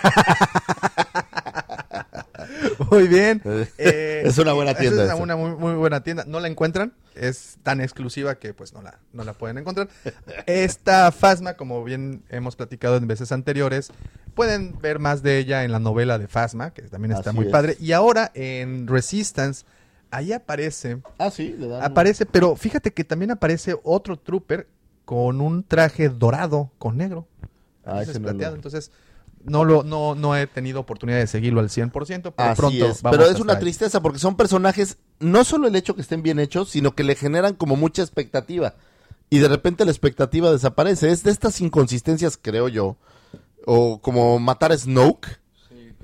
Muy bien. Eh, es una buena tienda Es una muy, muy buena tienda. No la encuentran. Es tan exclusiva que pues no la, no la pueden encontrar. Esta Fasma, como bien hemos platicado en veces anteriores, pueden ver más de ella en la novela de Fasma, que también está Así muy es. padre. Y ahora en Resistance, ahí aparece, Ah, sí, le dan- aparece, pero fíjate que también aparece otro trooper con un traje dorado con negro. Ah, ese no lo- entonces no lo no no he tenido oportunidad de seguirlo al 100%, pero Así pronto es, vamos pero es una ahí. tristeza porque son personajes, no solo el hecho que estén bien hechos, sino que le generan como mucha expectativa. Y de repente la expectativa desaparece. Es de estas inconsistencias, creo yo. O como matar a Snoke,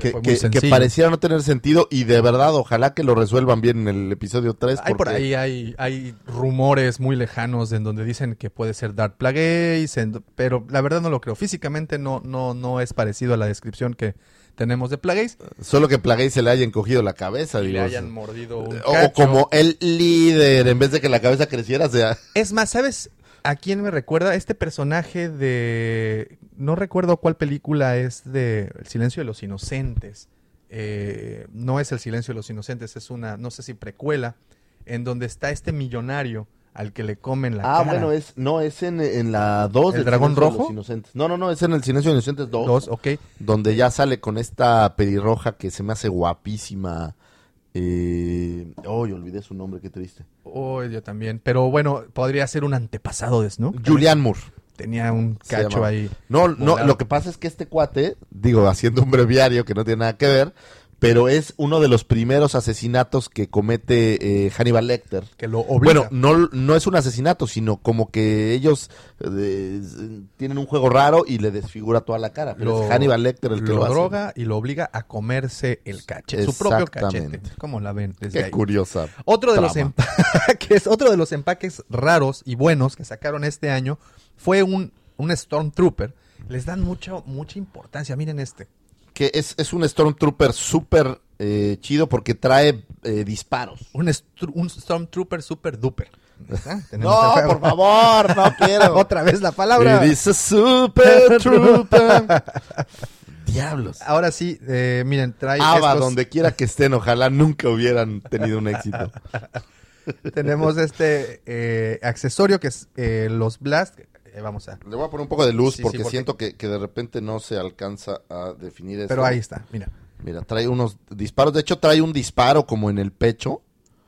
que, pareciera no tener sentido. Y de verdad, ojalá que lo resuelvan bien en el episodio 3. Hay por ahí hay, hay rumores muy lejanos en donde dicen que puede ser Dark Plagueis, en- pero la verdad no lo creo. Físicamente no, no, no es parecido a la descripción que tenemos de Plagueis. Solo que Plagueis se le haya encogido la cabeza, Y digo. le hayan mordido un o, o cacho. como el líder, en vez de que la cabeza creciera, sea... Es más, ¿sabes a quién me recuerda? Este personaje de... No recuerdo cuál película es de El silencio de los inocentes. Eh, no es El silencio de los inocentes, es una, no sé si precuela, en donde está este millonario al que le comen la Ah, cara. bueno, es, no, es en, en la 2 ¿El dragón de rojo? los Inocentes. No, no, no, es en el Silencio de los Inocentes 2. Dos, ok. donde ya sale con esta pelirroja que se me hace guapísima. Eh... ¡Ay, olvidé su nombre, qué triste! Oh, yo también. Pero bueno, podría ser un antepasado de. Julian Moore. Tenía un cacho ahí. No, no, Volado. lo que pasa es que este cuate, digo, haciendo un breviario que no tiene nada que ver, pero es uno de los primeros asesinatos que comete eh, Hannibal Lecter. Que lo obliga. Bueno, no, no es un asesinato, sino como que ellos eh, tienen un juego raro y le desfigura toda la cara. Pero Lo- es Hannibal Lecter el que lo, lo, hace. droga y lo obliga a comerse el cachete. Su propio cachete. ¿Cómo la ven? Desde Qué ahí? curiosa. Otro de los empaques, otro de los empaques raros y buenos que sacaron este año fue un, un Stormtrooper. Les dan mucha, mucha importancia. Miren este. Que es, es un Stormtrooper súper eh, chido porque trae eh, disparos. Un, un Stormtrooper super duper. No, por favor, no quiero. Otra vez la palabra. A super trooper. Diablos. Ahora sí, eh, miren, trae Ava, estos- donde quiera que estén, ojalá nunca hubieran tenido un éxito. tenemos este eh, accesorio que es eh, los Blast. Eh, vamos a. Le voy a poner un poco de luz Sí, sí, porque, siento que, que de repente no se alcanza a definir eso. Pero ahí está, mira. Mira, trae unos disparos. De hecho, trae un disparo como en el pecho.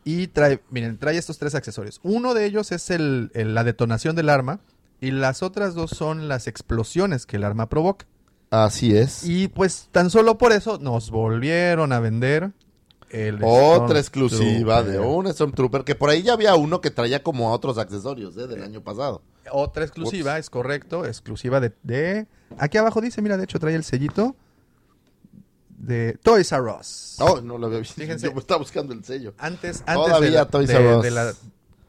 Y trae, miren, trae estos tres accesorios. Uno de ellos es el, el- la detonación del arma y las otras dos son las explosiones que el arma provoca. Así es. Y pues tan solo por eso nos volvieron a vender el Otra exclusiva de Stormtrooper. un Stormtrooper, que por ahí ya había uno que traía como otros accesorios ¿eh? del año pasado. Otra exclusiva, es correcto, exclusiva de, de- Aquí abajo dice, mira, de hecho trae el sellito de Toys R Us. Oh, no lo había visto. Fíjense. Yo estaba buscando el sello. Antes, antes Todavía de, la, Toys de- R Us. de la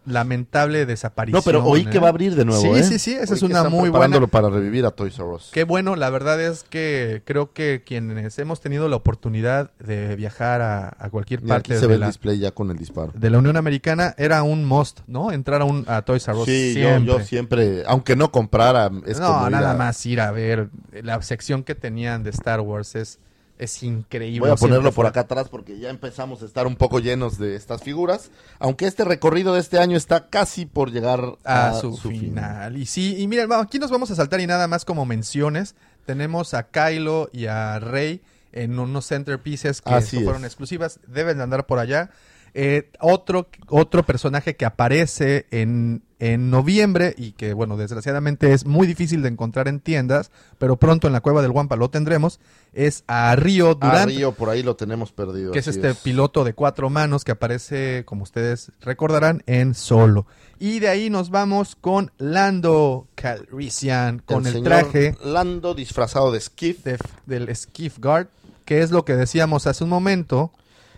lamentable desaparición. No, pero oí ¿eh? que va a abrir de nuevo, Sí, ¿eh? sí, sí, esa Oí es una están muy preparándolo buena. para revivir a Toys R Us. Qué bueno, la verdad es que creo que quienes hemos tenido la oportunidad de viajar a, a cualquier Mira, parte aquí se ve de el la, display ya con el disparo. de la Unión Americana, era un must, ¿no? Entrar a, un, a Toys R Us Sí, yo, siempre. yo siempre, aunque no comprara, es no, como ir nada a- más ir a ver. La sección que tenían de Star Wars es Es increíble. Voy a ponerlo por acá atrás porque ya empezamos a estar un poco llenos de estas figuras. Aunque este recorrido de este año está casi por llegar a, a, su, su fin. final. Y sí, y miren, vamos, aquí nos vamos a saltar y nada más como menciones. Tenemos a Kylo y a Rey en unos centerpieces que Así fueron es. exclusivas. Deben de andar por allá. Eh, otro, otro personaje que aparece en, en noviembre y que, bueno, desgraciadamente es muy difícil de encontrar en tiendas, pero pronto en la cueva del Wampa lo tendremos, es a Río A Durant. Río por ahí lo tenemos perdido. que es este piloto de cuatro manos que aparece, como ustedes recordarán, en Solo. Y de ahí nos vamos con Lando Calrissian, con el, traje Lando disfrazado de Skiff. de- del Skiff Guard, que es lo que decíamos hace un momento.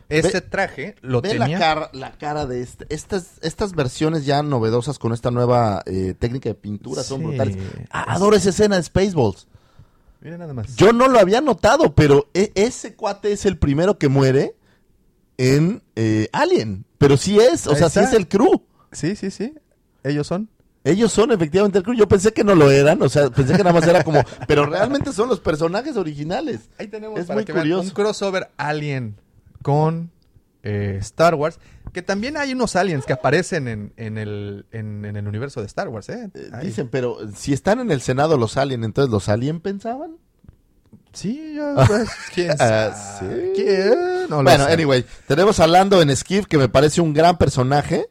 Este traje lo Ve tenía... la cara, la cara de este. Estas, estas versiones ya novedosas con esta nueva eh, técnica de pintura son brutales. Ah, adoro esa escena de Spaceballs. Miren nada más. Yo no lo había notado, pero e- ese cuate es el primero que muere en eh, Alien. Pero sí es, o Ahí sea, sí es el crew. Sí, sí, sí. Ellos son. Ellos son efectivamente el crew. Yo pensé que no lo eran, o sea, pensé que nada más era como. Pero realmente son los personajes originales. Ahí tenemos Es para muy que vean curioso. un crossover Alien con eh, Star Wars. Que también hay unos aliens que aparecen en, en el, en, en el universo de Star Wars, ¿eh? Eh. Dicen, pero si están en el Senado los Alien, entonces los Alien pensaban. Sí, yo, pues, quién Ah, sabe. ¿sí? ¿Quién? No lo bueno, sé. anyway, tenemos a Lando en Skiff, que me parece un gran personaje.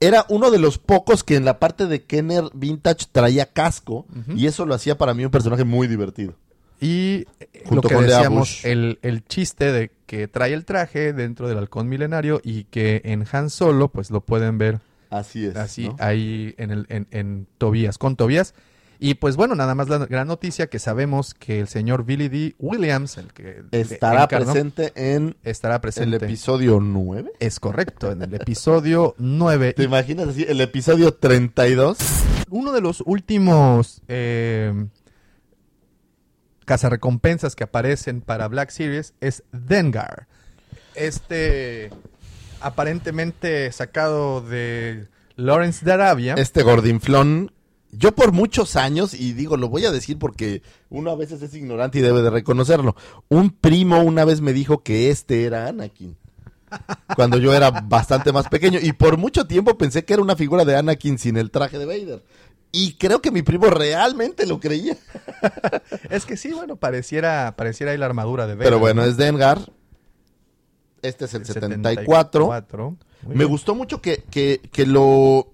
Era uno de los pocos que en la parte de Kenner Vintage traía casco, y eso lo hacía para mí un personaje muy divertido. Y eh, lo Junto que con Lea decíamos, el, el chiste de que trae el traje dentro del halcón milenario y que en Han Solo, pues lo pueden ver Así es. así ¿no? ahí en, el, en, en Tobías, con Tobías. Y pues bueno, nada más la gran noticia que sabemos que el señor Billy D. Williams, el que Estará encarnó, presente en estará el presente. episodio 9. Es correcto, en el episodio 9. ¿Te imaginas así? El episodio 32. uno de los últimos eh, cazarrecompensas que aparecen para Black Series es Dengar. Este aparentemente sacado de Lawrence de Arabia. Este gordinflón. Yo por muchos años, y digo, lo voy a decir porque uno a veces es ignorante y debe de reconocerlo. Un primo una vez me dijo que este era Anakin. Cuando yo era bastante más pequeño. Y por mucho tiempo pensé que era una figura de Anakin sin el traje de Vader. Y creo que mi primo realmente lo creía. Es que sí, bueno, pareciera, pareciera ahí la armadura de. Pero bueno, ¿no? es Dengar. Este es el 74. 74. Muy Me bien. gustó mucho que, que, que lo...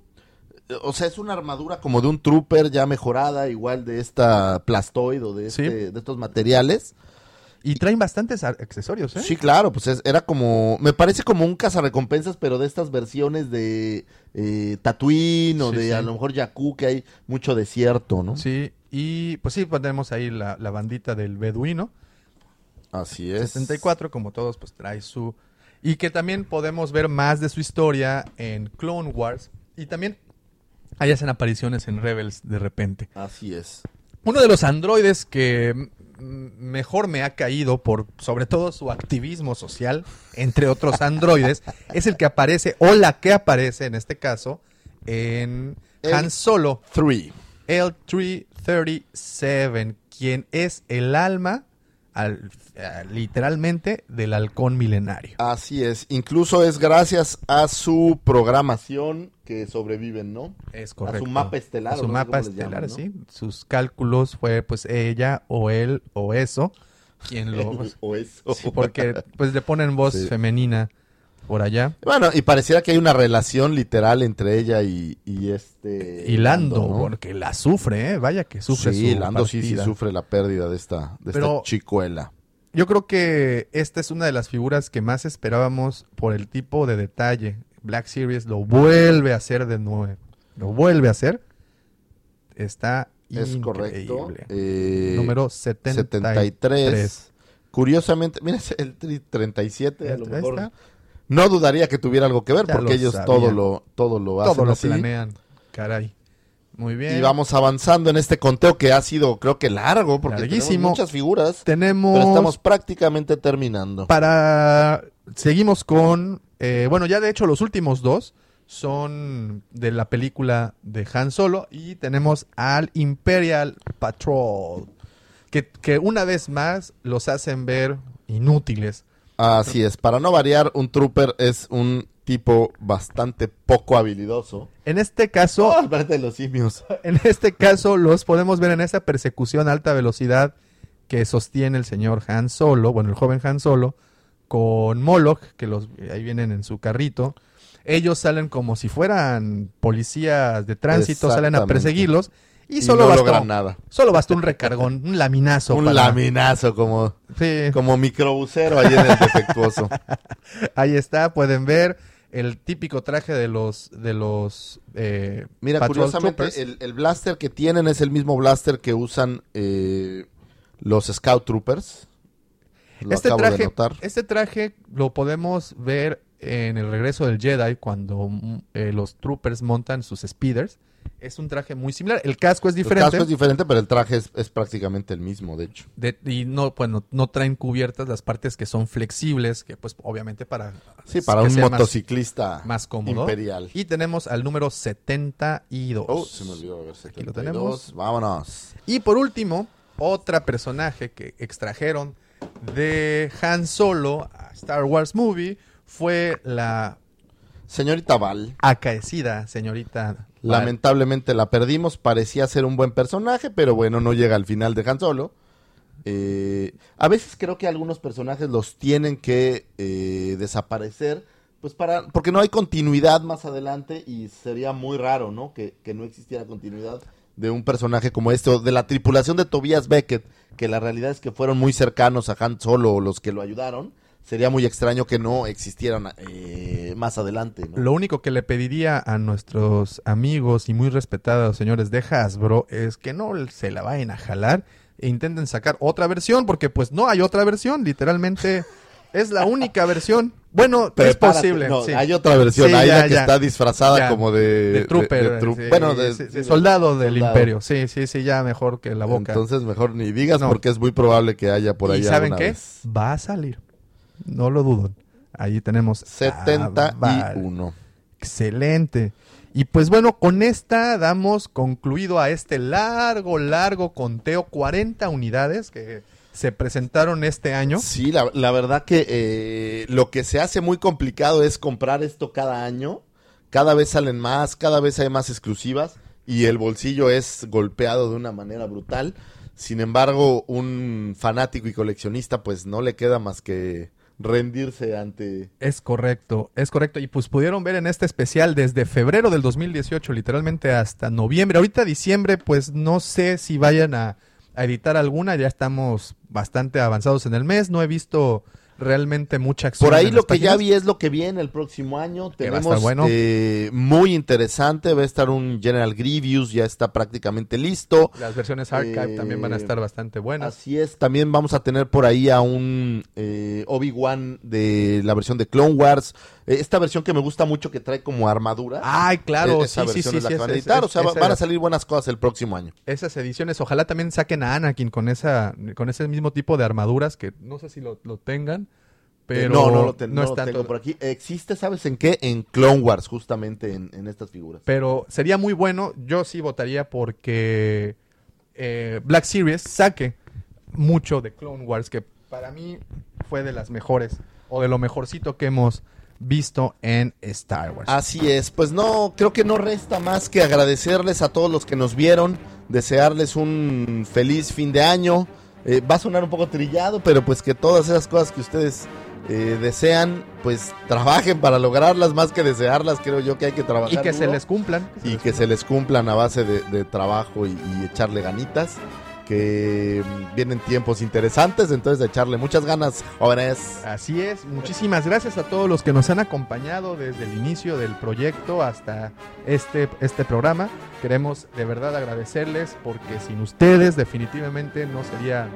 O sea, es una armadura como de un trooper ya mejorada, igual de esta plastoid o de, Sí. este- de estos materiales. Y traen bastantes accesorios, ¿eh? Sí, claro, pues es- era como... Me parece como un cazarrecompensas, pero de estas versiones de eh, Tatooine o Sí, de sí. a lo mejor Jakku, que hay mucho desierto, ¿no? Sí, y pues sí, pues tenemos ahí la, la bandita del beduino. Así es. 74, como todos, pues trae su... Y que también podemos ver más de su historia en Clone Wars. Y también ahí hacen apariciones en Rebels de repente. Así es. Uno de los androides que mejor me ha caído por sobre todo su activismo social, entre otros androides, es el que aparece, o la que aparece en este caso, en El- Han Solo Three. L337, quien es el alma, al- literalmente, del halcón milenario. Así es. Incluso es gracias a su programación que sobreviven, ¿no? Es correcto. A su mapa estelar. A su no mapa estelar, llaman, ¿no? sí. Sus cálculos fue pues ella o él o eso quien lo... o eso. sí, porque pues le ponen voz Sí. femenina por allá. Bueno, y pareciera que hay una relación literal entre ella y, y este... Y Lando, ¿no? porque la sufre, ¿eh? Vaya que sufre sí, su Lando sí, sí sufre la pérdida de esta, de Pero- esta chicuela. Yo creo que esta es una de las figuras que más esperábamos por el tipo de detalle. Black Series lo vuelve a hacer de nuevo. Lo vuelve a hacer. Está Es correcto. increíble. Eh, Número 73. 73. Curiosamente, mira, el tri- 37 a lo mejor. está. No dudaría que tuviera algo que ver Ya porque lo ellos todo lo, todo lo hacen Todo lo así. planean. Caray. Muy bien. Y vamos avanzando en este conteo que ha sido, creo que largo, porque Larguísimo. tenemos muchas figuras. Tenemos Pero estamos prácticamente terminando. para seguimos con eh, bueno ya de hecho los últimos dos son de la película de Han Solo y tenemos al Imperial Patrol que, que una vez más los hacen ver inútiles. Así es, para no variar, un trooper es un tipo bastante poco habilidoso. En este caso, Oh, de los simios. en este caso los podemos ver en esa persecución a alta velocidad que sostiene el señor Han Solo, bueno, el joven Han Solo, con Moloch, que los ahí vienen en su carrito. Ellos salen como si fueran policías de tránsito, salen a perseguirlos y Y solo no bastó, logran nada. solo bastó un recargón, un laminazo. un para- laminazo como, Sí. como microbusero ahí en el defectuoso. Ahí está, pueden ver el típico traje de los de los eh, Mira, Patrol curiosamente, el, el blaster que tienen es el mismo blaster que usan eh, los Scout Troopers. Lo este acabo de traje, notar. este traje lo podemos ver en el regreso del Jedi cuando mm, eh, los troopers montan sus speeders. Es un traje muy similar. El casco es El diferente casco es diferente, pero el traje es, es prácticamente el mismo, de hecho. de- y no, bueno, no traen cubiertas las partes que son flexibles, que pues obviamente para Sí, para un más- motociclista más, cómodo. imperial. Y tenemos al número 72. Oh, se me olvidó. A ver, Aquí lo 72. tenemos. Vámonos. Y por último, otra personaje que extrajeron de Han Solo a Star Wars Movie fue la Señorita Val. acaecida señorita. Lamentablemente la perdimos. Parecía ser un buen personaje, pero bueno, no llega al final de Han Solo. Eh, a veces creo que algunos personajes los tienen que eh, desaparecer, pues para, porque no hay continuidad más adelante y sería muy raro, ¿no? Que, que no existiera continuidad de un personaje como este, o de la tripulación de Tobias Beckett, que la realidad es que fueron muy cercanos a Han Solo los que lo ayudaron. Sería muy extraño que no existieran eh, más adelante, ¿no? Lo único que le pediría a nuestros amigos y muy respetados señores de Hasbro es que no se la vayan a jalar e intenten sacar otra versión, porque pues no hay otra versión, literalmente es la única versión. Bueno, es Prepárate. posible. No, sí. hay otra versión, Sí, hay ya, la que ya. está disfrazada Ya. como de, de trooper, de- de tru- sí, bueno, de, sí, sí, soldado del soldado. imperio. Sí, sí, sí, ya mejor que la boca. Entonces mejor ni digas No. porque es muy probable que haya por ahí ¿Y saben qué? vez. Va a salir. No lo duden. Ahí tenemos. a Val. 71. Excelente. Y pues bueno, con esta damos concluido a este largo, largo conteo, 40 unidades que se presentaron este año. Sí, la, la verdad que eh, lo que se hace muy complicado es comprar esto cada año. Cada vez salen más, cada vez hay más exclusivas y el bolsillo es golpeado de una manera brutal. Sin embargo, un fanático y coleccionista pues no le queda más que rendirse ante Es correcto, es correcto. Y pues pudieron ver en este especial desde febrero del 2018, literalmente hasta noviembre. Ahorita diciembre, pues no sé si vayan a, a editar alguna. Ya estamos bastante avanzados en el mes. No he visto realmente mucha acción. Por ahí lo que ya vi es lo que viene el próximo año. Tenemos bueno. eh, muy interesante. Va a estar un General Grievous, ya está prácticamente listo. Las versiones archive Eh, también van a estar bastante buenas. Así es, también vamos a tener por ahí a un eh, Obi-Wan de la versión de Clone Wars. Esta versión que me gusta mucho que trae como armadura. Ay, claro, Eh, esa sí, sí, versión sí, es la sí, que van a es- editar. es- o sea, esa- van a salir buenas cosas el próximo año. esas ediciones. Ojalá también saquen a Anakin con esa, con ese mismo tipo de armaduras que no sé si lo, lo tengan, pero no, no lo, ten- no no lo están tengo todo- por aquí. Existe, ¿sabes en qué? En Clone Wars, justamente en, en estas figuras. Pero sería muy bueno. Yo sí votaría porque eh, Black Series saque mucho de Clone Wars, que para mí fue de las mejores o de lo mejorcito que hemos visto en Star Wars. Así es, pues no, creo que no resta más que agradecerles a todos los que nos vieron, desearles un feliz fin de año. Eh, va a sonar un poco trillado, pero pues que todas esas cosas que ustedes eh, desean, pues trabajen para lograrlas más que desearlas. Creo yo que hay que trabajar. y que se les cumplan. y que se les cumplan a base de, de trabajo y, y echarle ganitas. Que vienen tiempos interesantes, entonces de echarle muchas ganas, jóvenes. Así es, muchísimas gracias a todos los que nos han acompañado desde el inicio del proyecto hasta este, este programa. Queremos de verdad agradecerles porque sin ustedes definitivamente no sería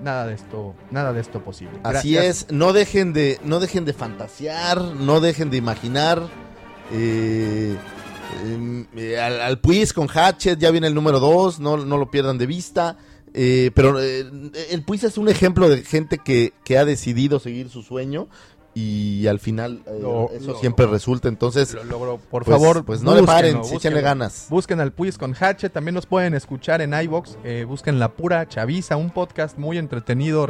nada de esto, nada de esto posible. Así es, no dejen de, no dejen de fantasear, no dejen de imaginar. eh, em, eh, al, al Puis con Hatchet ya viene el número 2, no, no lo pierdan de vista. Eh, pero eh, el Puis es un ejemplo de gente que, que ha decidido seguir su sueño y al final eh, Lo- eso lo- siempre resulta. Entonces. Por pues, favor, pues no le paren, sí, échenle ganas. Busquen al Puis con Hatchet, también nos pueden escuchar en iBox, busquen La Pura Chaviza, un podcast muy entretenido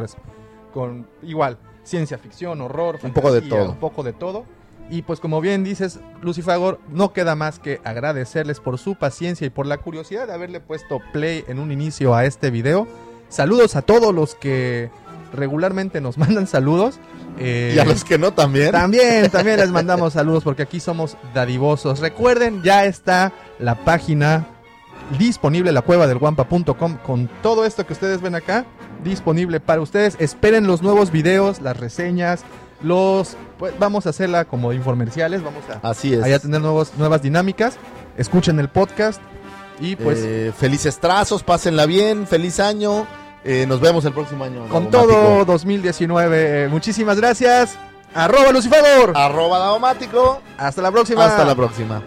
con igual ciencia ficción, horror, Un poco de todo. un poco de todo. Y pues como bien dices, Lucifagor, no queda más que agradecerles por su paciencia y por la curiosidad de haberle puesto play en un inicio a este video. Saludos a todos los que regularmente nos mandan saludos. Eh, Y a los que no también. también, también les mandamos saludos porque aquí somos dadivosos. Recuerden, ya está la página disponible, la cueva del guampa.com, con todo esto que ustedes ven acá, disponible para ustedes. Esperen los nuevos videos, las reseñas, los... Pues, vamos a hacerla como infomerciales, vamos a, Así es. a tener nuevos, nuevas dinámicas. Escuchen el podcast y pues... Eh, felices trazos, pásenla bien, feliz año. Eh, nos vemos el próximo año. con todo 2019, eh, muchísimas gracias. Arroba Lucifagor. Arroba Daumático. Hasta la próxima. Hasta la próxima.